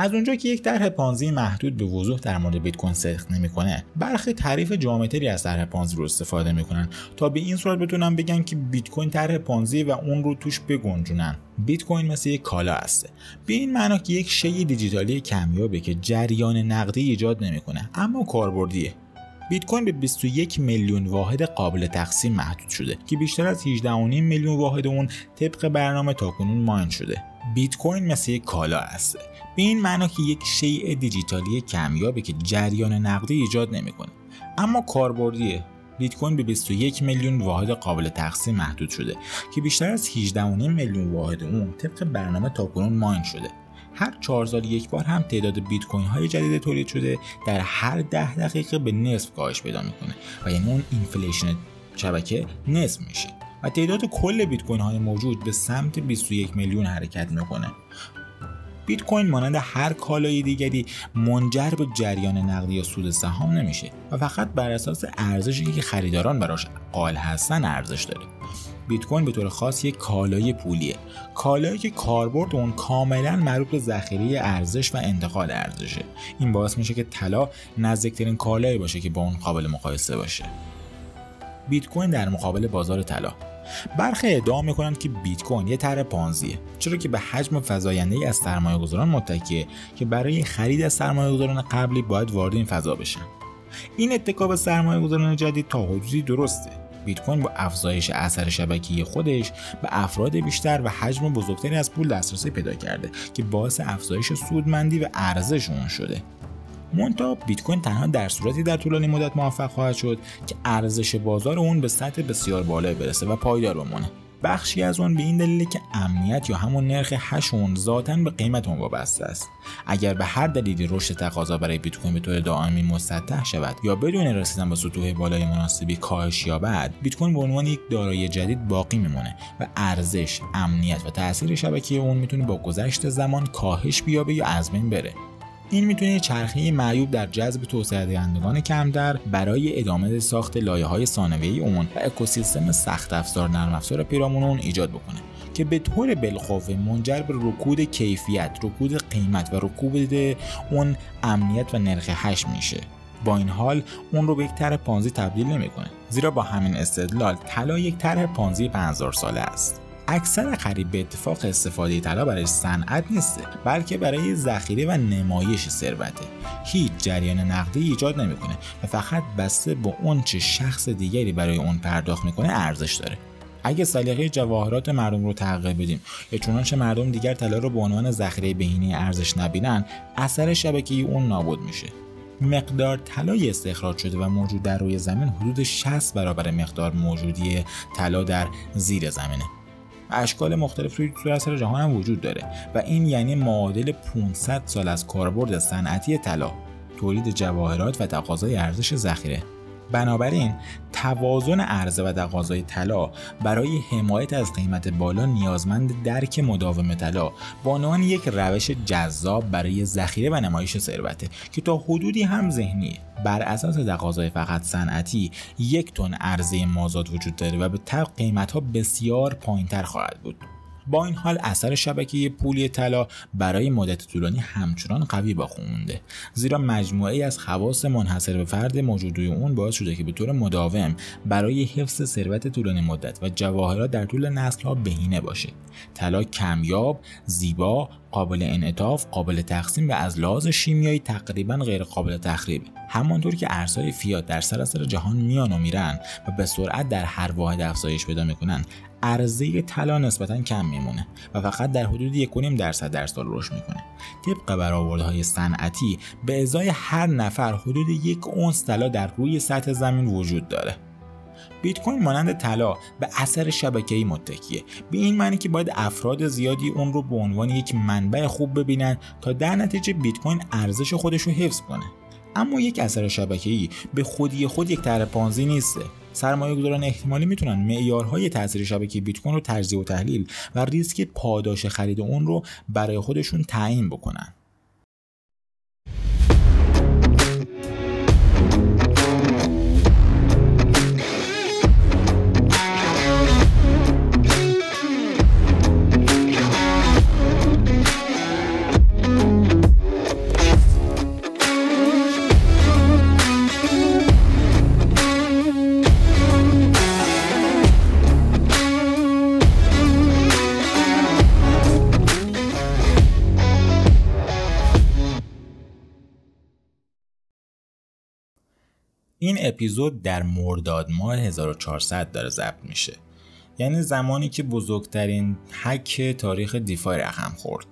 A: از اونجا که یک طرح پانزی محدود به وضوح در مورد بیت کوین صدق نمی‌کنه برخی تعریف جامعتری از طرح پانزی رو استفاده می‌کنن تا به این صورت بتونن بگن که بیت کوین طرح پانزی و اون رو توش بگنجونن. بیت کوین مثل یک کالا هسته به این معنا که یک شی دیجیتالی کمیابه که جریان نقدی ایجاد نمی‌کنه اما کاربردیه. بیت کوین به 21 میلیون واحد قابل تقسیم محدود شده که بیشتر از 18.5 میلیون واحد اون طبق برنامه تاکنون ماین شده. بیت کوین مثل یک کالا است. به این معنا که یک شیء دیجیتالی کمیابه که جریان نقدی ایجاد نمی‌کنه. اما کاربردیه بیت کوین به 21 میلیون واحد قابل تقسیم محدود شده که بیشتر از 18.5 میلیون واحد اون طبق برنامه تاکنون mine شده. هر چهار سال یک بار هم تعداد بیت کوین های جدید تولید شده در هر ده دقیقه به نصف کاهش پیدا می‌کنه و یعنی اون inflation شبکه نصف میشه و تعداد کل بیت کوین های موجود به سمت 21 میلیون حرکت می‌کنه. بیت کوین مانند هر کالای دیگری منجر به جریان نقدی یا سود سهام نمیشه و فقط بر اساس ارزشی که خریداران براش قائل هستن ارزش داره. بیت کوین به طور خاص یک کالای پولیه. کالایی که کاربرد اون کاملا مربوط به ذخیره ارزش و انتقال ارزشه. این باعث میشه که طلا نزدیکترین کالایی باشه که با اون قابل مقایسه باشه. بیت کوین در مقابل بازار طلا. برخی ادعا می‌کنند که بیت کوین یه طرح پانزیه چرا که به حجم فزاینده ای از سرمایه گذاران متکیه که برای خرید از سرمایه گذاران قبلی باید وارد این فضا بشن. این اتکاب سرمایه گذاران جدید تا حدودی درسته. بیت کوین با افزایش اثر شبکه‌ای خودش به افراد بیشتر و حجم بزرگتری از پول دسترسی پیدا کرده که باعث افزایش سودمندی و ارزش اون شده. مونتا بیت کوین تنها در صورتی در طولانی مدت موفق خواهد شد که ارزش بازار اون به سطح بسیار بالایی برسه و پایدار بمونه بخشی از اون به این دلیله که امنیت یا همون نرخ هش اون ذاتا به قیمت اون وابسته است. اگر به هر دلیلی رشد تقاضا برای بیت کوین به طور دائمی مسطح شود یا بدون رسیدن به سطوح بالای مناسبی کاهش یابد بیت کوین به عنوان یک دارایی جدید باقی میمونه و ارزش امنیت و تاثیر شبکه اون می‌تونه با گذشت زمان کاهش بیابه یا از بین بره. این می‌تونه چرخه معیوب در جذب توسعه دهندگان کمتر برای ادامه ساخت لایه های ثانویه اون و اکوسیستم سخت افزار نرم افزار پیرامون اون ایجاد بکنه که به طور بالقوه منجر به رکود کیفیت، رکود قیمت و رکود اون امنیت و نرخ هش میشه. با این حال اون رو به یک طرح پانزی تبدیل نمی‌کنه زیرا با همین استدلال طلا یک طرح پانزی 5000 ساله است اکثر خرید به اتفاق استفاده طلا برای صنعت نیسته بلکه برای ذخیره و نمایش ثروته. هیچ جریان نقدی ایجاد نمی‌کنه و فقط بسته به اون چه شخص دیگری برای اون پرداخت می‌کنه ارزش داره. اگه سلیقه جواهرات مردم رو تغییر بدیم یا چنانچه مردم دیگر طلا رو به عنوان ذخیره بهینه ارزش نبینن اثر شبکه اون نابود میشه. مقدار طلای استخراج شده و موجود در روی زمین حدود 60 برابر مقدار موجودی طلا در زیر زمینه. اشکال مختلف توی سراسر جهان هم وجود داره. و این یعنی معادل 500 سال از کاربرد صنعتی طلا تولید جواهرات و تقاضای ارزش ذخیره. بنابراین توازن عرضه و تقاضای طلا برای حمایت از قیمت بالا نیازمند درک مداوم طلا با عنوان یک روش جذاب برای ذخیره و نمایش ثروته که تا حدودی هم ذهنیه بر اساس تقاضای فقط صنعتی یک تن عرضه مازاد وجود داره و به طبق قیمت ها بسیار پایینتر خواهد بود. با این حال اثر شبکه پولی طلا برای مدت طولانی همچنان قوی باقی مونده. زیرا مجموعه از خواص منحصر به فرد موجودی اون باعث شده که به طور مداوم برای حفظ ثروت طولانی مدت و جواهرات در طول نسل ها بهینه باشه. طلا کمیاب زیبا قابل انعطاف قابل تقسیم و از لحاظ شیمیایی تقریبا غیر قابل تخریب همانطور که ارزهای فیات در سراسر جهان میان و میرن و به سرعت در هر واحد افزایش پیدا می‌کنن عرضه طلا نسبتا کم میمونه و فقط در حدود 1.5 درصد در سال رشد می‌کنه. طبق برآوردهای صنعتی به ازای هر نفر حدود یک اونس طلا در روی سطح زمین وجود داره. بیت کوین مانند طلا به اثر شبکه‌ای متکیه. به این معنی که باید افراد زیادی اون رو به عنوان یک منبع خوب ببینن تا در نتیجه بیت کوین ارزش خودش رو حفظ کنه. اما یک اثر شبکه‌ای به خودی خود یک طرح پانزی نیسته سرمایه گذاران احتمالی می‌تونن معیارهای تاثیر شبکه بیت کوین رو تجزیه و تحلیل و ریسک پاداش خرید اون رو برای خودشون تعیین بکنن. این اپیزود در مرداد ماه 1400 داره ضبط میشه. یعنی زمانی که بزرگترین هک تاریخ DeFi رقم خورد.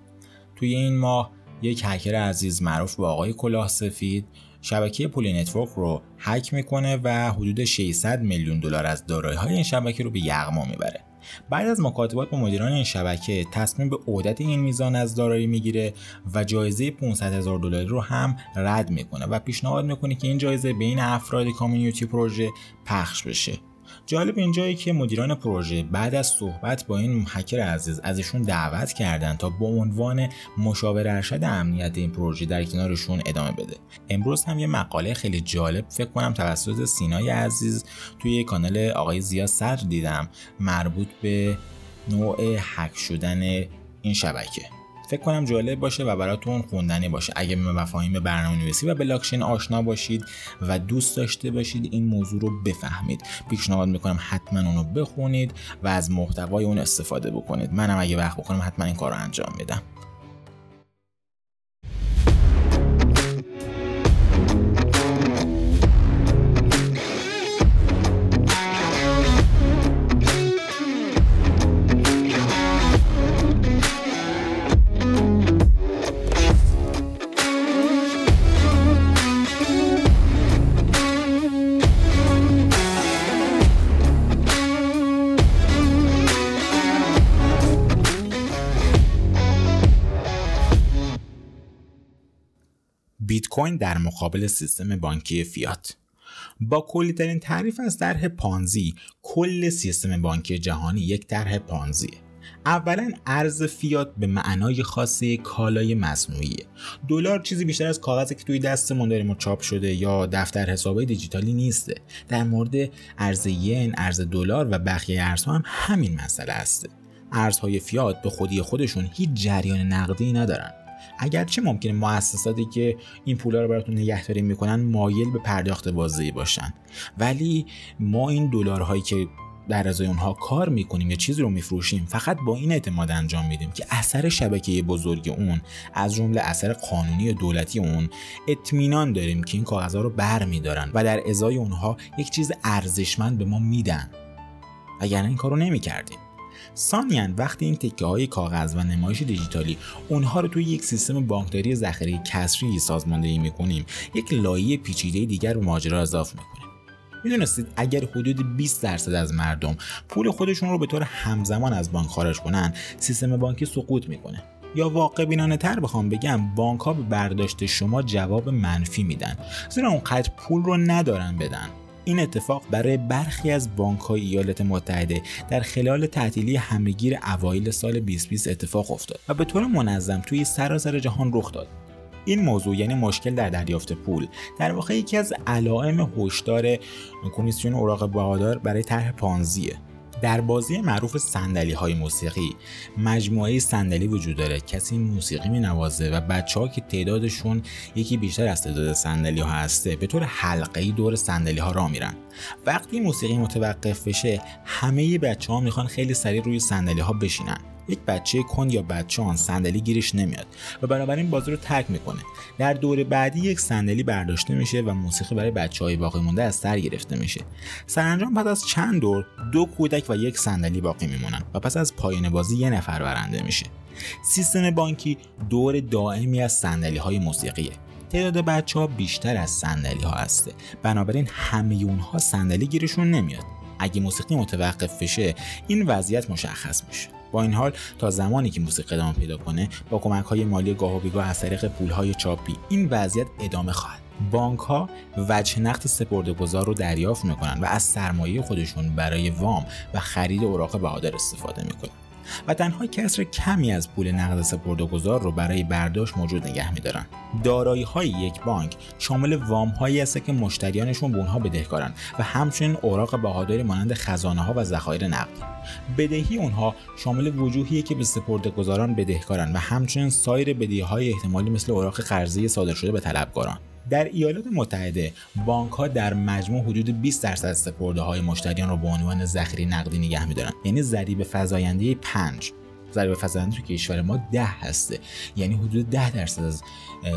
A: توی این ماه یک هکر عزیز معروف به آقای کلاه سفید شبکه Poly Network رو هک می‌کنه و حدود 600 میلیون دلار از دارایی های این شبکه رو به یغما می‌بره. بعد از مکاتبات با مدیران این شبکه تصمیم به عودت این میزان از دارایی می‌گیره و جایزه 500 هزار دلاری رو هم رد می‌کنه و پیشنهاد می‌کنه که این جایزه بین افراد community پروژه پخش بشه. جالب اینجایی که مدیران پروژه بعد از صحبت با این هکر عزیز ازشون دعوت کردن تا با عنوان مشاور ارشد امنیت این پروژه در کنارشون ادامه بده. امروز هم یه مقاله خیلی جالب فکر کنم توسط سینای عزیز توی کانال آقای زیا صدر دیدم مربوط به نوع هک شدن این شبکه. فکر کنم جالب باشه و براتون خوندنی باشه. اگه به مفاهیم برنامه نویسی و بلاکچین آشنا باشید و دوست داشته باشید این موضوع رو بفهمید. پیشنهاد می‌کنم حتما اونو بخونید و از محتوای اون استفاده بکنید. منم اگه وقت بکنم حتما این کار رو انجام میدم. در مقابل سیستم بانکی فیات. با کلی ترین تعریف از طرح پانزی کل سیستم بانکی جهانی یک طرح پانزیه. اولا ارز فیات به معنای خاصی کالای مصنوعیه. دلار چیزی بیشتر از کاغذی که توی دستمون داریم و چاپ شده یا دفتر حسابای دیجیتالی نیسته. در مورد ارز ین ارز دلار و بقیه ارزها هم همین مسئله هسته ارزهای فیات به خودی خودشون هیچ جریان نقدی ندارن. اگرچه ممکنه مؤسساتی که این پولا رو براتون نگهداری می‌کنن مایل به پرداخت بازدهی باشن. ولی ما این دلارهایی که در ازای اونها کار می‌کنیم یا چیزی رو میفروشیم فقط با این اعتماد انجام میدیم که اثر شبکه بزرگ اون از جمله اثر قانونی و دولتی اون اطمینان داریم که این کاغذها رو بر میدارن و در ازای اونها یک چیز ارزشمند به ما میدن. اگر این کارو نمی‌کردیم. سانیان وقتی این تکه های کاغذ و نمایش دیجیتالی اونها رو توی یک سیستم بانکداری ذخیره کسری سازماندهی می‌کنیم یک لایه پیچیده دیگر به ماجرا اضافه می‌کنیم. می‌دونستید اگر حدود 20 درصد از مردم پول خودشون رو به طور همزمان از بانک خارج کنن سیستم بانکی سقوط می‌کنه. یا واقع بینانه تر بخوام بگم بانک ها به برداشت شما جواب منفی میدن. زیرا اونقدر پول رو ندارن بدن. این اتفاق برای برخی از بانک های ایالات متحده در خلال تعطیلی همهگیر اوایل سال 2020 اتفاق افتاد و به طور منظم توی سراسر جهان رخ داد. این موضوع یعنی مشکل در دریافت پول در واقع یکی از علائم هشدار کمیسیون اوراق بهادار برای طرح پانزیه. در بازی معروف سندلی های موسیقی مجموعه صندلی وجود داره. کسی موسیقی می نوازه و بچه ها که تعدادشون یکی بیشتر از تعداد صندلی ها هسته به طور حلقه دور صندلی ها را میرن. وقتی موسیقی متوقف بشه همه بچه ها می‌خوان خیلی سریع روی صندلی ها بشینن. یک بچه کند یا بچه آن صندلی گیرش نمیاد و بنابراین بازی رو ترک می‌کنه. در دور بعدی یک صندلی برداشته میشه و موسیقی برای بچه های باقی مونده از سر گرفته میشه. سرانجام پس از چند دور دو کودک و یک صندلی باقی میمونن و پس از پایان بازی یه نفر برنده میشه. سیستم بانکی دور دائمی از صندلی های موسیقیه. تعداد بچه ها بیشتر از صندلی ها هسته. بنابراین همه اونها صندلی گیرشون نمیاد. اگه موسیقی متوقف بشه این وضعیت مشخص میشه. با این حال تا زمانی که موسیقی ادامه پیدا کنه با کمک های مالی گاه و بیگاه از طریق پول های چاپی این وضعیت ادامه خواهد بانک ها وجه نقد سپردهگذار رو دریافت می‌کنن و از سرمایه خودشون برای وام و خرید اوراق بهادر استفاده می‌کنن. و تنها کسر کمی از پول نقد سپردهگذار رو برای برداشت موجود نگه میدارن. دارایی های یک بانک شامل وام هایی است که مشتریانشون به اونها بدهکارن و همچنین اوراق بهاداری مانند خزانه ها و ذخایر نقدی بدهی اونها شامل وجوهیه که به سپردهگذاران بدهکارن و همچنین سایر بدهی های احتمالی مثل اوراق قرضه صادر شده به طلبکاران در ایالات متحده بانک ها در مجموع حدود 20 درصد سپرده های مشتریان را به عنوان ذخیره نقدی نگه میدارن. یعنی ضریب فزاینده 5 ضریب فزاینده تو کشور ما 10 هسته. یعنی حدود 10 درصد از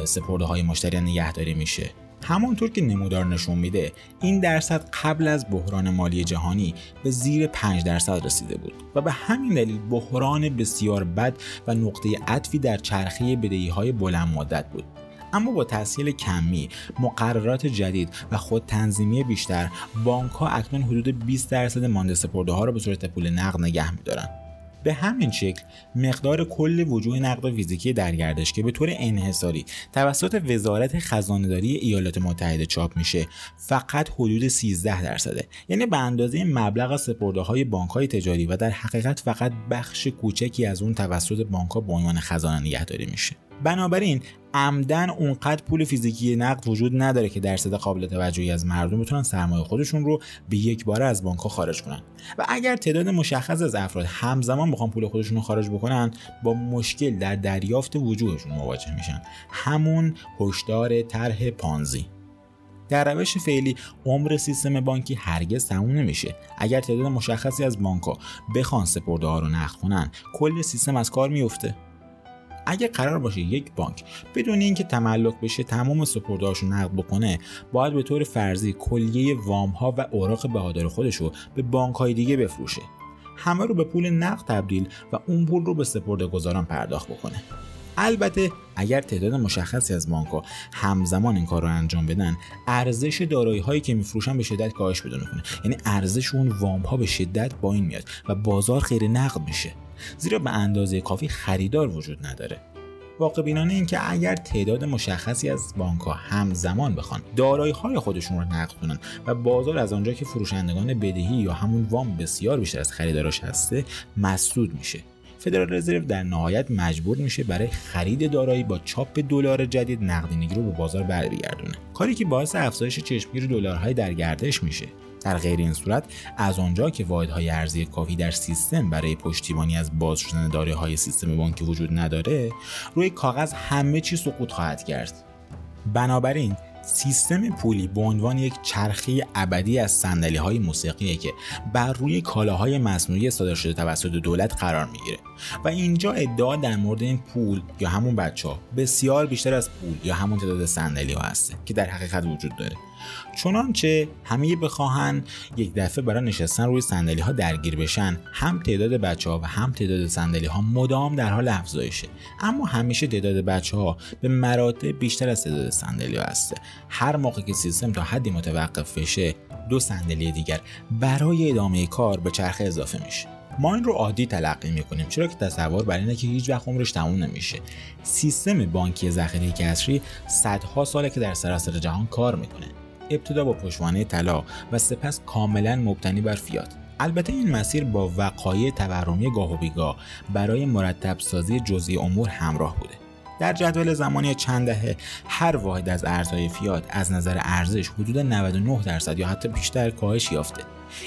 A: سپرده های مشتریان نگهداری میشه. همانطور که نمودار نشون میده این درصد قبل از بحران مالی جهانی به زیر 5 درصد رسیده بود و به همین دلیل بحران بسیار بد و نقطه عطفی در چرخه بدهی های بلند مدت بود. اما با تسهیل کمی مقررات جدید و خود تنظیمی بیشتر بانک ها اکنون حدود 20 درصد مانده سپرده ها را به صورت پول نقد نگه میدارند به همین شکل مقدار کل وجوه نقد فیزیکی در گردش که به طور انحصاری توسط وزارت خزانهداری ایالات متحده چاپ میشه فقط حدود 13 درصده. یعنی به اندازه مبلغ سپرده های بانک های تجاری و در حقیقت فقط بخش کوچکی از اون توسط بانک ها به عنوان خزانه نگهداری میشه. بنابراین عمدن اونقدر پول فیزیکی نقد وجود نداره که درصد قابل توجهی از مردم بتونن سرمایه خودشون رو به یک باره از بانک خارج کنن. و اگر تعداد مشخص از افراد همزمان بخوان پول خودشون رو خارج بکنن با مشکل در دریافت وجوهشون مواجه میشن. همون هشدار طرح پانزی. در روش فعلی عمر سیستم بانکی هرگز تموم نمیشه. اگر تعداد مشخصی از بانک ها بخوان سپرده ها رو نقد کنن کل سیستم از کار میفته اگه قرار باشه یک بانک بدون اینکه تملک بشه تمام سپردهاشو نقد بکنه باید به طور فرضی کلیه وام ها و اوراق بهادار خودش رو به بانک های دیگه بفروشه. همه رو به پول نقد تبدیل و اون پول رو به سپرده گذاران پرداخت بکنه. البته اگر تعداد مشخصی از بانک ها همزمان این کار رو انجام بدن ارزش دارایی هایی که میفروشن به شدت کاهش پیدا می‌کنه. یعنی ارزش اون وام ها به شدت با این میاد و بازار خیر نقد میشه. زیرا به اندازه کافی خریدار وجود نداره. واقع بینانه این که اگر تعداد مشخصی از بانک ها همزمان بخوان دارایی های خودشون رو نقد کنن و بازار از آنجا که فروشندگان بدهی یا همون وام بسیار بیشتر از خریداراش هسته مسدود میشه. فدرال رزرو در نهایت مجبور میشه برای خرید دارایی با چاپ دلار جدید نقدینگی رو به بازار برگردونه. کاری که باعث افزایش چشمگیر دلارهای در گردش میشه. در غیر این صورت از آنجا که واحدهای ارزی کافی در سیستم برای پشتیبانی از باز شدن داره های سیستم بانکی وجود نداره روی کاغذ همه چی سقوط خواهد کرد. بنابراین سیستم پولی به عنوان یک چرخه ابدی از صندلی های موسیقیه که بر روی کالاهای مصنوعی صادر شده توسط دولت قرار می‌گیره. و اینجا ادعا در مورد این پول یا همون بچه ها بسیار بیشتر از پول یا همون تعداد صندلی ها هسته که در حقیقت وجود داره. چنانچه همه بخواهن یک دفعه برای نشستن روی صندلی ها درگیر بشن هم تعداد بچه ها و هم تعداد صندلی ها مدام در حال افزایشه. اما همیشه تعداد بچه ها به مراتب بیشتر از تعداد صندلی ها هسته. هر موقع که سیستم تا حدی متوقف بشه دو صندلی دیگر برای ادامه کار به چرخه اضافه میشه. ما این رو عادی تلقی می‌کنیم چرا که تصور بر اینه که هیچ وقت عمرش تموم نمیشه. سیستم بانکی ذخیره کسری صدها ساله که در سراسر جهان کار می‌کنه. ابتدا با پشوانه طلا و سپس کاملا مبتنی بر فیات. البته این مسیر با وقایع تورمی گاه و بیگاه برای مرتب سازی جزئی امور همراه بوده. در جدول زمانی چند دهه هر واحد از ارزهای فیات از نظر ارزش حدود 99 درصد یا حتی بیشتر کاهش یافته.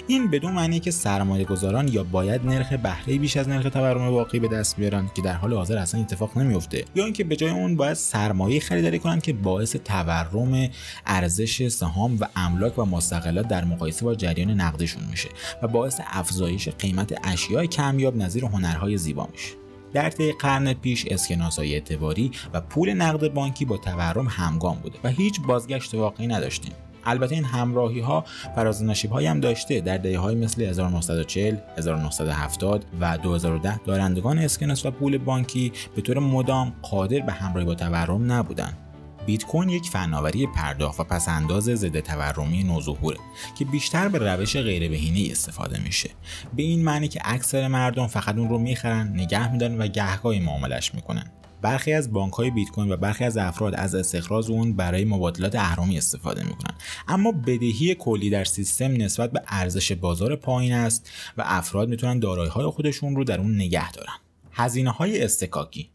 A: این بدون معنی که سرمایه گذاران یا باید نرخ بهره بیش از نرخ تورم واقعی به دست بیارن که در حال حاضر اصلا اتفاق نمیفته یا اینکه به جای اون باید سرمایه خریداری کنند که باعث تورم ارزش سهام و املاک و مستقلات در مقایسه با جریان نقدشون میشه و باعث افزایش قیمت اشیاء کمیاب نظیر هنرهای زیبا میشه. در طی قرن پیش اسکناسای اعتباری و پول نقد بانکی با تورم همگام بوده و هیچ بازگشت واقعی نداشتیم. البته این همراهی ها فراز نشیب هایی هم داشته. در دهه های مثل 1940 1970 و 2010 دارندگان اسکناس و پول بانکی به طور مدام قادر به همراهی با تورم نبودند. بیت کوین یک فناوری پرداخت و پسنداز ضد تورمی نوظهوره که بیشتر به روش غیر بهینه استفاده میشه. به این معنی که اکثر مردم فقط اون رو می‌خرن نگه میدارن و گهگاهی معاملش می‌کنن. برخی از بانک های بیت کوین و برخی از افراد از استخراج اون برای مبادلات اهرامی استفاده می‌کنن. اما بدهی کلی در سیستم نسبت به ارزش بازار پایین است و افراد می‌تونن دارایی های خودشون رو در اون نگه دارن. هزینه های استکاکی.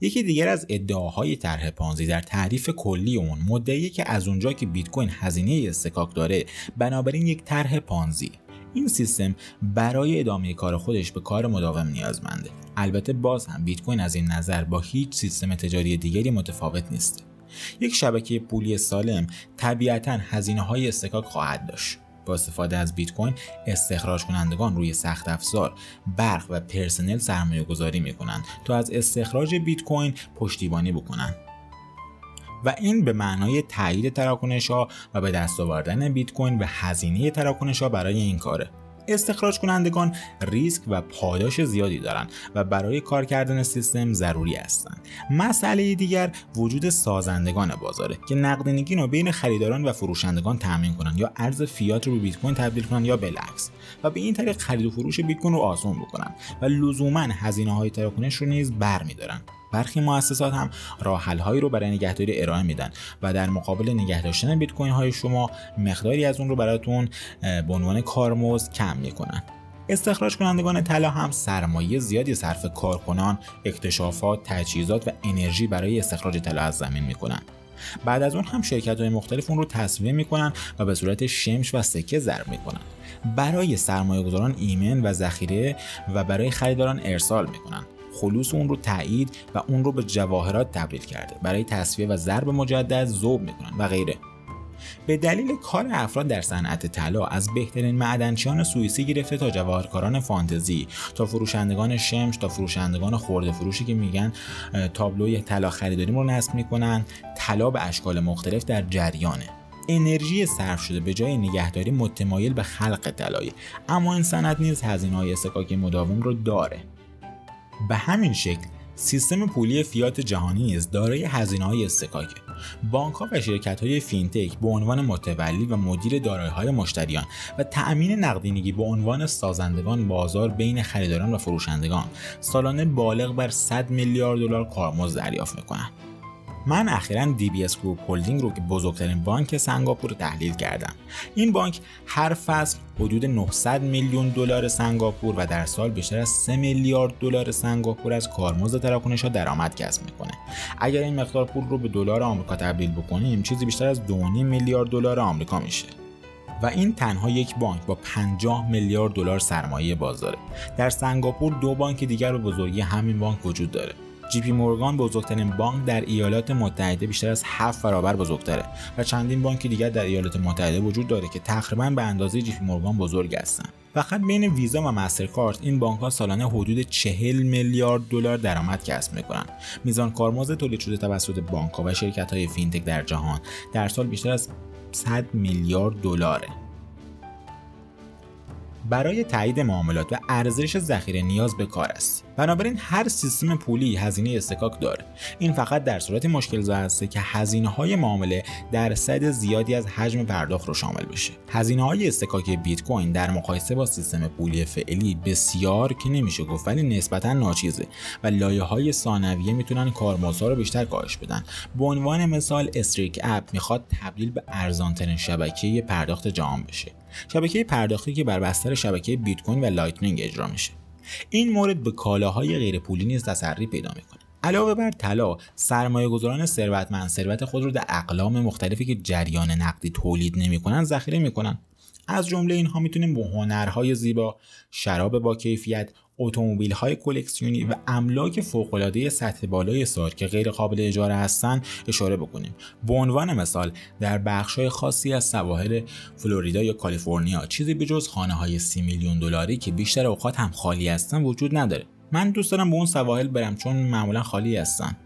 A: یکی دیگر از ادعاهای طرح پانزی در تعریف کلی اون مدعیه که از اونجا که بیت کوین هزینه استکاک داره بنابراین یک طرح پانزی. این سیستم برای ادامه کار خودش به کار مداوم نیازمنده. البته باز هم بیت کوین از این نظر با هیچ سیستم تجاری دیگری متفاوت نیست. یک شبکه پولی سالم طبیعتا هزینه های استکاک خواهد داشت. با استفاده از بیت کوین استخراج کنندگان روی سخت افزار برق و پرسنل سرمایه گذاری می کنند تا از استخراج بیت کوین پشتیبانی بکنند. و این به معنای تایید تراکنش ها و به دست آوردن بیت کوین و هزینه تراکنش ها برای این کاره. استخراج کنندگان ریسک و پاداش زیادی دارند و برای کار کردن سیستم ضروری هستند. مسئله دیگر وجود سازندگان بازاره که نقدینگی رو بین خریداران و فروشندگان تامین کنند یا ارز فیات رو به بیت کوین تبدیل کنند یا بالعکس و به این طریق خرید و فروش بیت کوین رو آسان بکنند و لزوما هزینه های تراکنش رو نیز برمیدارند برخی مؤسسات هم راه هایی رو برای نگهداری ارائه میدن و در مقابل نگه داشتن بیت کوین های شما مقداری از اون رو براتون به عنوان کارمزد کم می‌کنن استخراج کنندگان طلا هم سرمایه زیادی صرف کارکنان، اکتشافات، تجهیزات و انرژی برای استخراج طلا از زمین می‌کنن. بعد از اون هم شرکت های مختلف اون رو تصویه می‌کنن و به صورت شمش و سکه ضرب می‌کنن. برای سرمایه گذاران ایمن و ذخیره و برای خریداران ارسال می‌کنن. خلوص اون رو تایید و اون رو به جواهرات تبدیل کرده. برای تصفیه و ضرب مجدد ذوب می‌کنن و غیره. به دلیل کار افراد در صنعت طلا از بهترین معدنچیان سوئیسی گرفته تا جواهرکاران فانتزی تا فروشندگان شمش تا فروشندگان خورده فروشی که میگن تابلوی طلا خریداریم رو نصب می‌کنن. طلا به اشکال مختلف در جریانه. انرژی صرف شده به جای نگهداری متمایل به خلق طلای اما این صنعت نیز هزینه های استکاکی مداوم رو داره. به همین شکل سیستم پولی فیات جهانی نیز دارای های استکاکه. بانک و شرکت های فینتک به عنوان متولی و مدیر دارایی های مشتریان و تأمین نقدینگی به عنوان سازندگان بازار بین خریداران و فروشندگان سالانه بالغ بر 100 میلیارد دلار کارمزد دریافت می‌کنند. من اخیرا DBS گروپ هلدینگ رو که بزرگترین بانک سنگاپور تحلیل کردم. این بانک هر فصل حدود 900 میلیون دلار سنگاپور و در سال بیشتر از 3 میلیارد دلار سنگاپور از کارمزد تراکنش ها درآمد کسب می‌کنه. اگر این مقدار پول رو به دلار آمریکا تبدیل بکنیم چیزی بیشتر از 2.5 میلیارد دلار آمریکا میشه. و این تنها یک بانک با 50 میلیارد دلار سرمایه بازاره در سنگاپور دو بانک دیگر به بزرگی همین بانک وجود داره. JP Morgan بزرگترین بانک در ایالات متحده بیشتر از 7 برابر بزرگتره و چندین بانک دیگر در ایالات متحده وجود داره که تقریبا به اندازه JP Morgan بزرگ هستند. فقط بین ویزا و Mastercard این بانک ها سالانه حدود 40 میلیارد دلار درآمد کسب می‌کنن. میزان کارمزد تولید شده توسط بانک ها و شرکت های fintech در جهان در سال بیشتر از 100 میلیارد دلاره. برای تایید معاملات و ارزش ذخیره نیاز به کار است بنابراین هر سیستم پولی هزینه استکاک داره. این فقط در صورت مشکل زا هسته که هزینه های معامله درصد زیادی از حجم پرداخت رو شامل بشه. هزینه های استکاک بیت کوین در مقایسه با سیستم پولی فعلی بسیار که نمیشه گفت ولی نسبتا ناچیزه و لایه های ثانویه می‌تونن کارمزدها رو بیشتر کاهش بدن. به عنوان مثال استریک اپ می‌خواد تبدیل به ارزانترین شبکه پرداخت جهان بشه. شبکه پرداختی که بر بستر شبکه بیت کوین و Lightning اجرا میشه. این مورد به کالاهای غیرپولی نیز تسری پیدا می‌کنه. علاوه بر طلا سرمایه گذاران ثروتمند ثروت خود رو در اقلام مختلفی که جریان نقدی تولید نمی‌کنن ذخیره می‌کنن. از جمله اینها می‌تونیم به هنرهای زیبا شراب با کیفیت اتومبیل های کلکسیونی و املاک فوق العاده سطح بالای سار که غیر قابل اجاره هستند اشاره بکنیم. به عنوان مثال در بخش های خاصی از سواحل فلوریدا یا کالیفرنیا چیزی به جز خانه های سی میلیون دلاری که بیشتر اوقات هم خالی هستن وجود نداره. من دوست دارم به اون سواحل برم چون معمولا خالی هستن.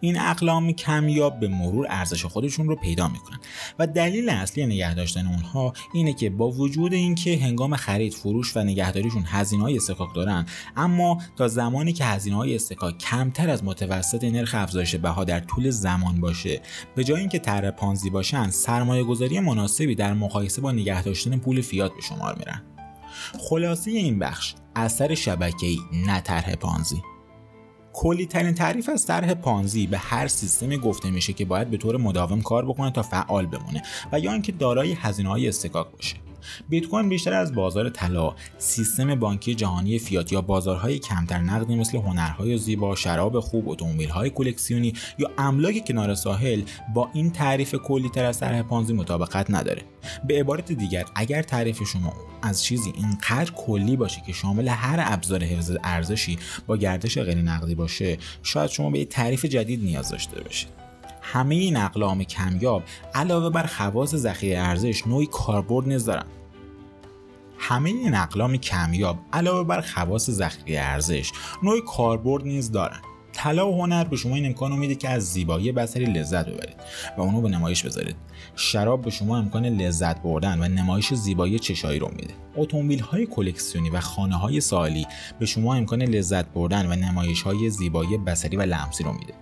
A: این اقلام کمیاب به مرور ارزش خودشون رو پیدا می‌کنن. و دلیل اصلی نگه داشتن اونها اینه که با وجود اینکه هنگام خرید فروش و نگهداریشون هزینه های استکاک دارن اما تا زمانی که هزینه های استکاک کمتر از متوسط نرخ افزایش بها در طول زمان باشه به جای اینکه طرح پانزی باشن سرمایه گذاری مناسبی در مقایسه با نگه داشتن پول فیات به شمار میرن. خلاصه این بخش اثر شبکه‌ای نه طرح پانزی. کلی ترین تعریف از طرح پانزی به هر سیستمی گفته میشه که باید به طور مداوم کار بکنه تا فعال بمونه و یا اینکه دارای هزینه های استکاک باشه. بیت کوین بیشتر از بازار طلا، سیستم بانکی جهانی فیات یا بازارهای کمتر نقدی مثل هنرهای زیبا، شراب خوب، اتومبیل‌های کلکسیونی یا املاک کنار ساحل با این تعریف کلی تر از طرح پانزی مطابقت نداره. به عبارت دیگر اگر تعریف شما از چیزی اینقدر کلی باشه که شامل هر ابزار حفظ ارزشی با گردش غیر نقدی باشه شاید شما به یک تعریف جدید نیاز داشته باشید همه این اقلام کمیاب علاوه بر خواص ذخیره ارزش نوعی کاربرد نیز دارند همه این اقلام کمیاب علاوه بر خواص ذخیره ارزش نوعی کاربرد نیز دارند طلا و هنر به شما این امکان میده که از زیبایی بصری لذت ببرید و اونو به نمایش بذارید. شراب به شما امکان لذت بردن و نمایش زیبایی چشایی رو میده. اتومبیل های کلکسیونی و خانه های سالی به شما امکان لذت بردن و نمایش های زیبایی بصری و لمسی رو میده.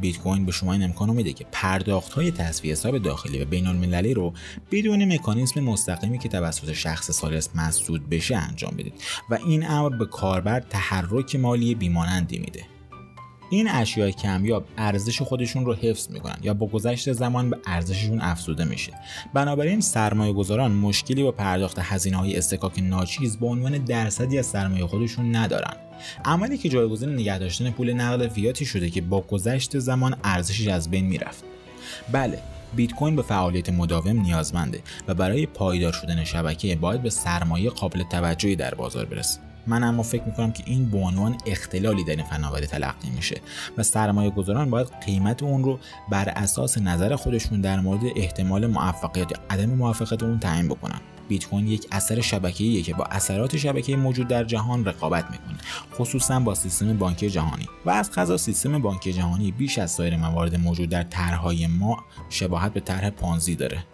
A: بیت کوین به شما این امکان رو میده که پرداخت های تصفیه حساب داخلی و بین المللی رو بدون مکانیزم مستقیمی که توسط شخص سالس مسدود بشه انجام بدید و این امر به کاربر تحرک مالی بیمانندی میده. این اشیای کمیاب ارزش خودشون رو حفظ می‌کنن یا با گذشت زمان به ارزششون افزوده میشه. بنابراین سرمایه گذاران مشکلی با پرداخت هزینه های استکاک ناچیز به عنوان درصدی از سرمایه خودشون ندارن. عملی که جایگزین نگه داشتن پول نقد فیاتی شده که با گذشت زمان ارزشش از بین می‌رفت. بله بیت کوین به فعالیت مداوم نیازمنده و برای پایدار شدن شبکه باید به سرمایه قابل توجهی در بازار برسه. من اما فکر می‌کنم که این به عنوان اختلالی در این فناوری تلقی میشه و سرمایه گذاران باید قیمت اون رو بر اساس نظر خودشون در مورد احتمال موفقیت یا عدم موفقیت اون تعیین بکنن. بیت کوین یک اثر شبکه‌ایه که با اثرات شبکه موجود در جهان رقابت می‌کنه خصوصا با سیستم بانکی جهانی. و از قضا سیستم بانکی جهانی بیش از سایر موارد موجود در طرحهای ما شباهت به طرح پانزی داره.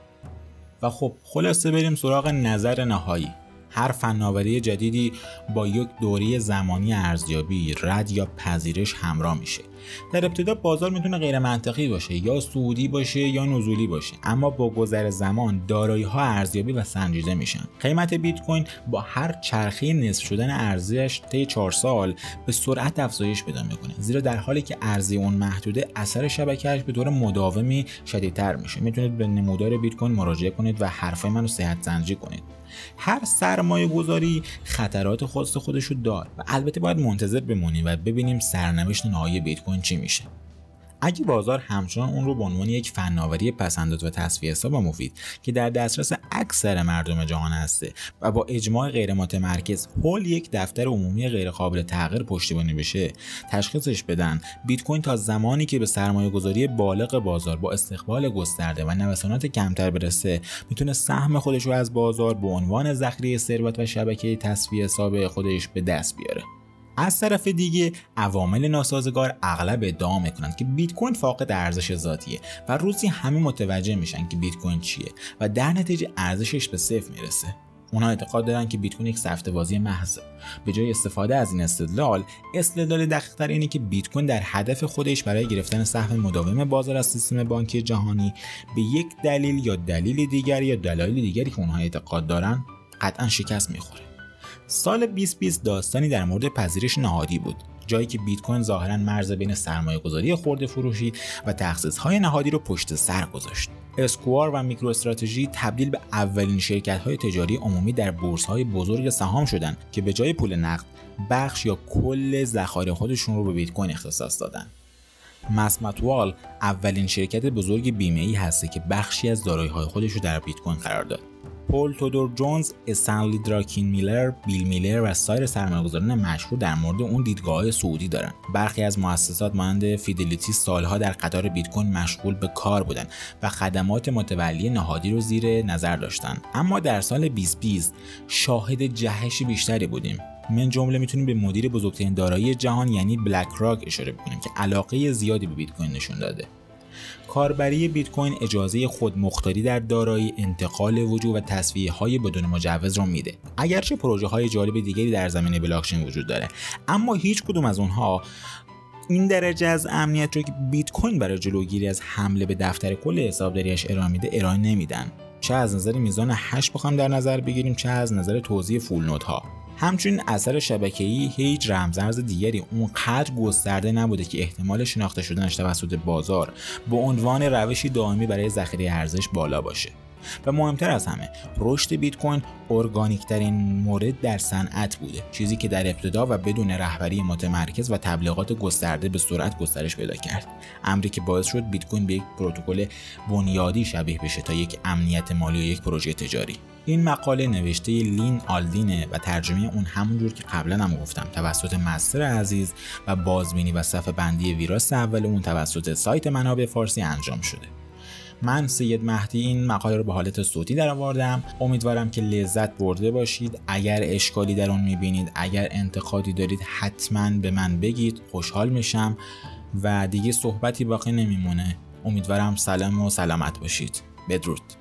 A: و خب خلاصه بریم سراغ نظر نهایی. هر فناوری جدیدی با یک دوره زمانی ارزیابی رد یا پذیرش همراه میشه. در ابتدا بازار می‌تونه غیر منطقی باشه یا سعودی باشه یا نزولی باشه اما با گذر زمان دارایی ها ارزیابی و سنجیده میشن. قیمت بیت کوین با هر چرخه نصف شدن ارزیش طی 4 سال به سرعت افزایش پیدا می‌کنه زیرا در حالی که ارزی اون محدوده اثر شبکهش به طور مداومی شدیدتر میشه. می‌تونید به نمودار بیت کوین مراجعه کنید و حرفای منو صحت سنجی کنید. هر سرمایه گذاری خطرات خاص خودشو دار. و البته باید منتظر بمونیم و ببینیم سرنوشت نهایی بیت کوین چی میشه. اگه بازار همچنان اون رو به عنوان یک فناوری پسنداز و تصفیه حساب مفید که در دسترس اکثر مردم جهان هسته و با اجماع غیر متمرکز هول یک دفتر عمومی غیر قابل تغییر پشتیبانی بشه تشخیصش بدن. بیت کوین تا زمانی که به سرمایه گذاری بالغ بازار با استقبال گسترده و نوسانات کمتر برسه می‌تونه سهم خودش رو از بازار به عنوان ذخیره ثروت و شبکه تصفیه حساب خودش به دست بیاره. از طرف دیگه عوامل ناسازگار اغلب ادعا می‌کنند که بیت کوین فاقد ارزش ذاتیه و روزی همه متوجه میشن که بیت کوین چیه و در نتیجه ارزشش به صفر می‌رسه. اونها اعتقاد دارن که بیت کوین یک سفته بازی محضه به جای استفاده از این استدلال استدلال دقیقتر اینه که بیت کوین در هدف خودش برای گرفتن سهم مداوم بازار از سیستم بانکی جهانی به یک دلیل یا دلیل دیگر یا دلایل دیگری که اونها اعتقاد دارن قطعا شکست می‌خوره. سال 2020 داستانی در مورد پذیرش نهادی بود جایی که بیت کوین ظاهرا مرز بین سرمایه گذاری خورده فروشی و تخصیص های نهادی رو پشت سر گذاشت. اسکوار و میکرو استراتژی تبدیل به اولین شرکت های تجاری عمومی در بورس های بزرگ سهام شدند که به جای پول نقد بخش یا کل ذخایر خودشون رو به بیت کوین اختصاص دادن. MassMutual اولین شرکت بزرگ بیمه ای هسته که بخشی از دارایی های خودش رو در بیت کوین قرار داد. پول تودور جونز، استنلی دراکن میلر، بیل میلر و سایر سرمایه‌گذاران مشهور در مورد اون دیدگاه صعودی دارن. برخی از مؤسسات مانند Fidelity سالها در قطار بیت کوین مشغول به کار بودند و خدمات متولی نهادی رو زیر نظر داشتن. اما در سال 2020 شاهد جهش بیشتری بودیم. من جمله می‌تونیم به مدیر بزرگترین دارایی جهان یعنی BlackRock اشاره بکنیم که علاقه زیادی به بیت کوین نشون داده. کاربری بیت کوین اجازه خود مختاری در دارایی انتقال وجود و تصویه های بدون مجوز رو میده. اگرچه پروژه های جالب دیگری در زمینه بلاکچین وجود داره اما هیچ کدوم از اونها این درجه از امنیت رو که بیت کوین برای جلوگیری از حمله به دفتر کل حسابداریش ارائه میده ارائه نمیدن. چه از نظر میزان هش بخوام در نظر بگیریم چه از نظر توضیح فول نوت ها همچنین اثر شبکه‌ای هیچ رمزارز دیگری اونقدر گسترده نبوده که احتمال شناخته شدنش توسط بازار به عنوان روشی دائمی برای ذخیره ارزش بالا باشه. و مهمتر از همه رشد بیت کوین ارگانیک ترین مورد در صنعت بوده. چیزی که در ابتدا و بدون رهبری متمرکز و تبلیغات گسترده به سرعت گسترش پیدا کرد. امری که باعث شد بیت کوین به یک پروتکل بنیادی شبیه بشه تا یک امنیت مالی و یک پروژه تجاری. این مقاله نوشته لین آلدینه و ترجمه اون همونجور که قبلا هم گفتم. توسط مستر عزیز و بازبینی و صفحه بندی ویراست اول اون توسط سایت منابع فارسی انجام شده. من سید مهدی این مقاله رو به حالت صوتی در آوردم. امیدوارم که لذت برده باشید. اگر اشکالی در اون می‌بینید اگر انتقادی دارید حتما به من بگید. خوشحال میشم و دیگه صحبتی باقی نمیمونه. امیدوارم سلام و سلامت باشید. بدرود.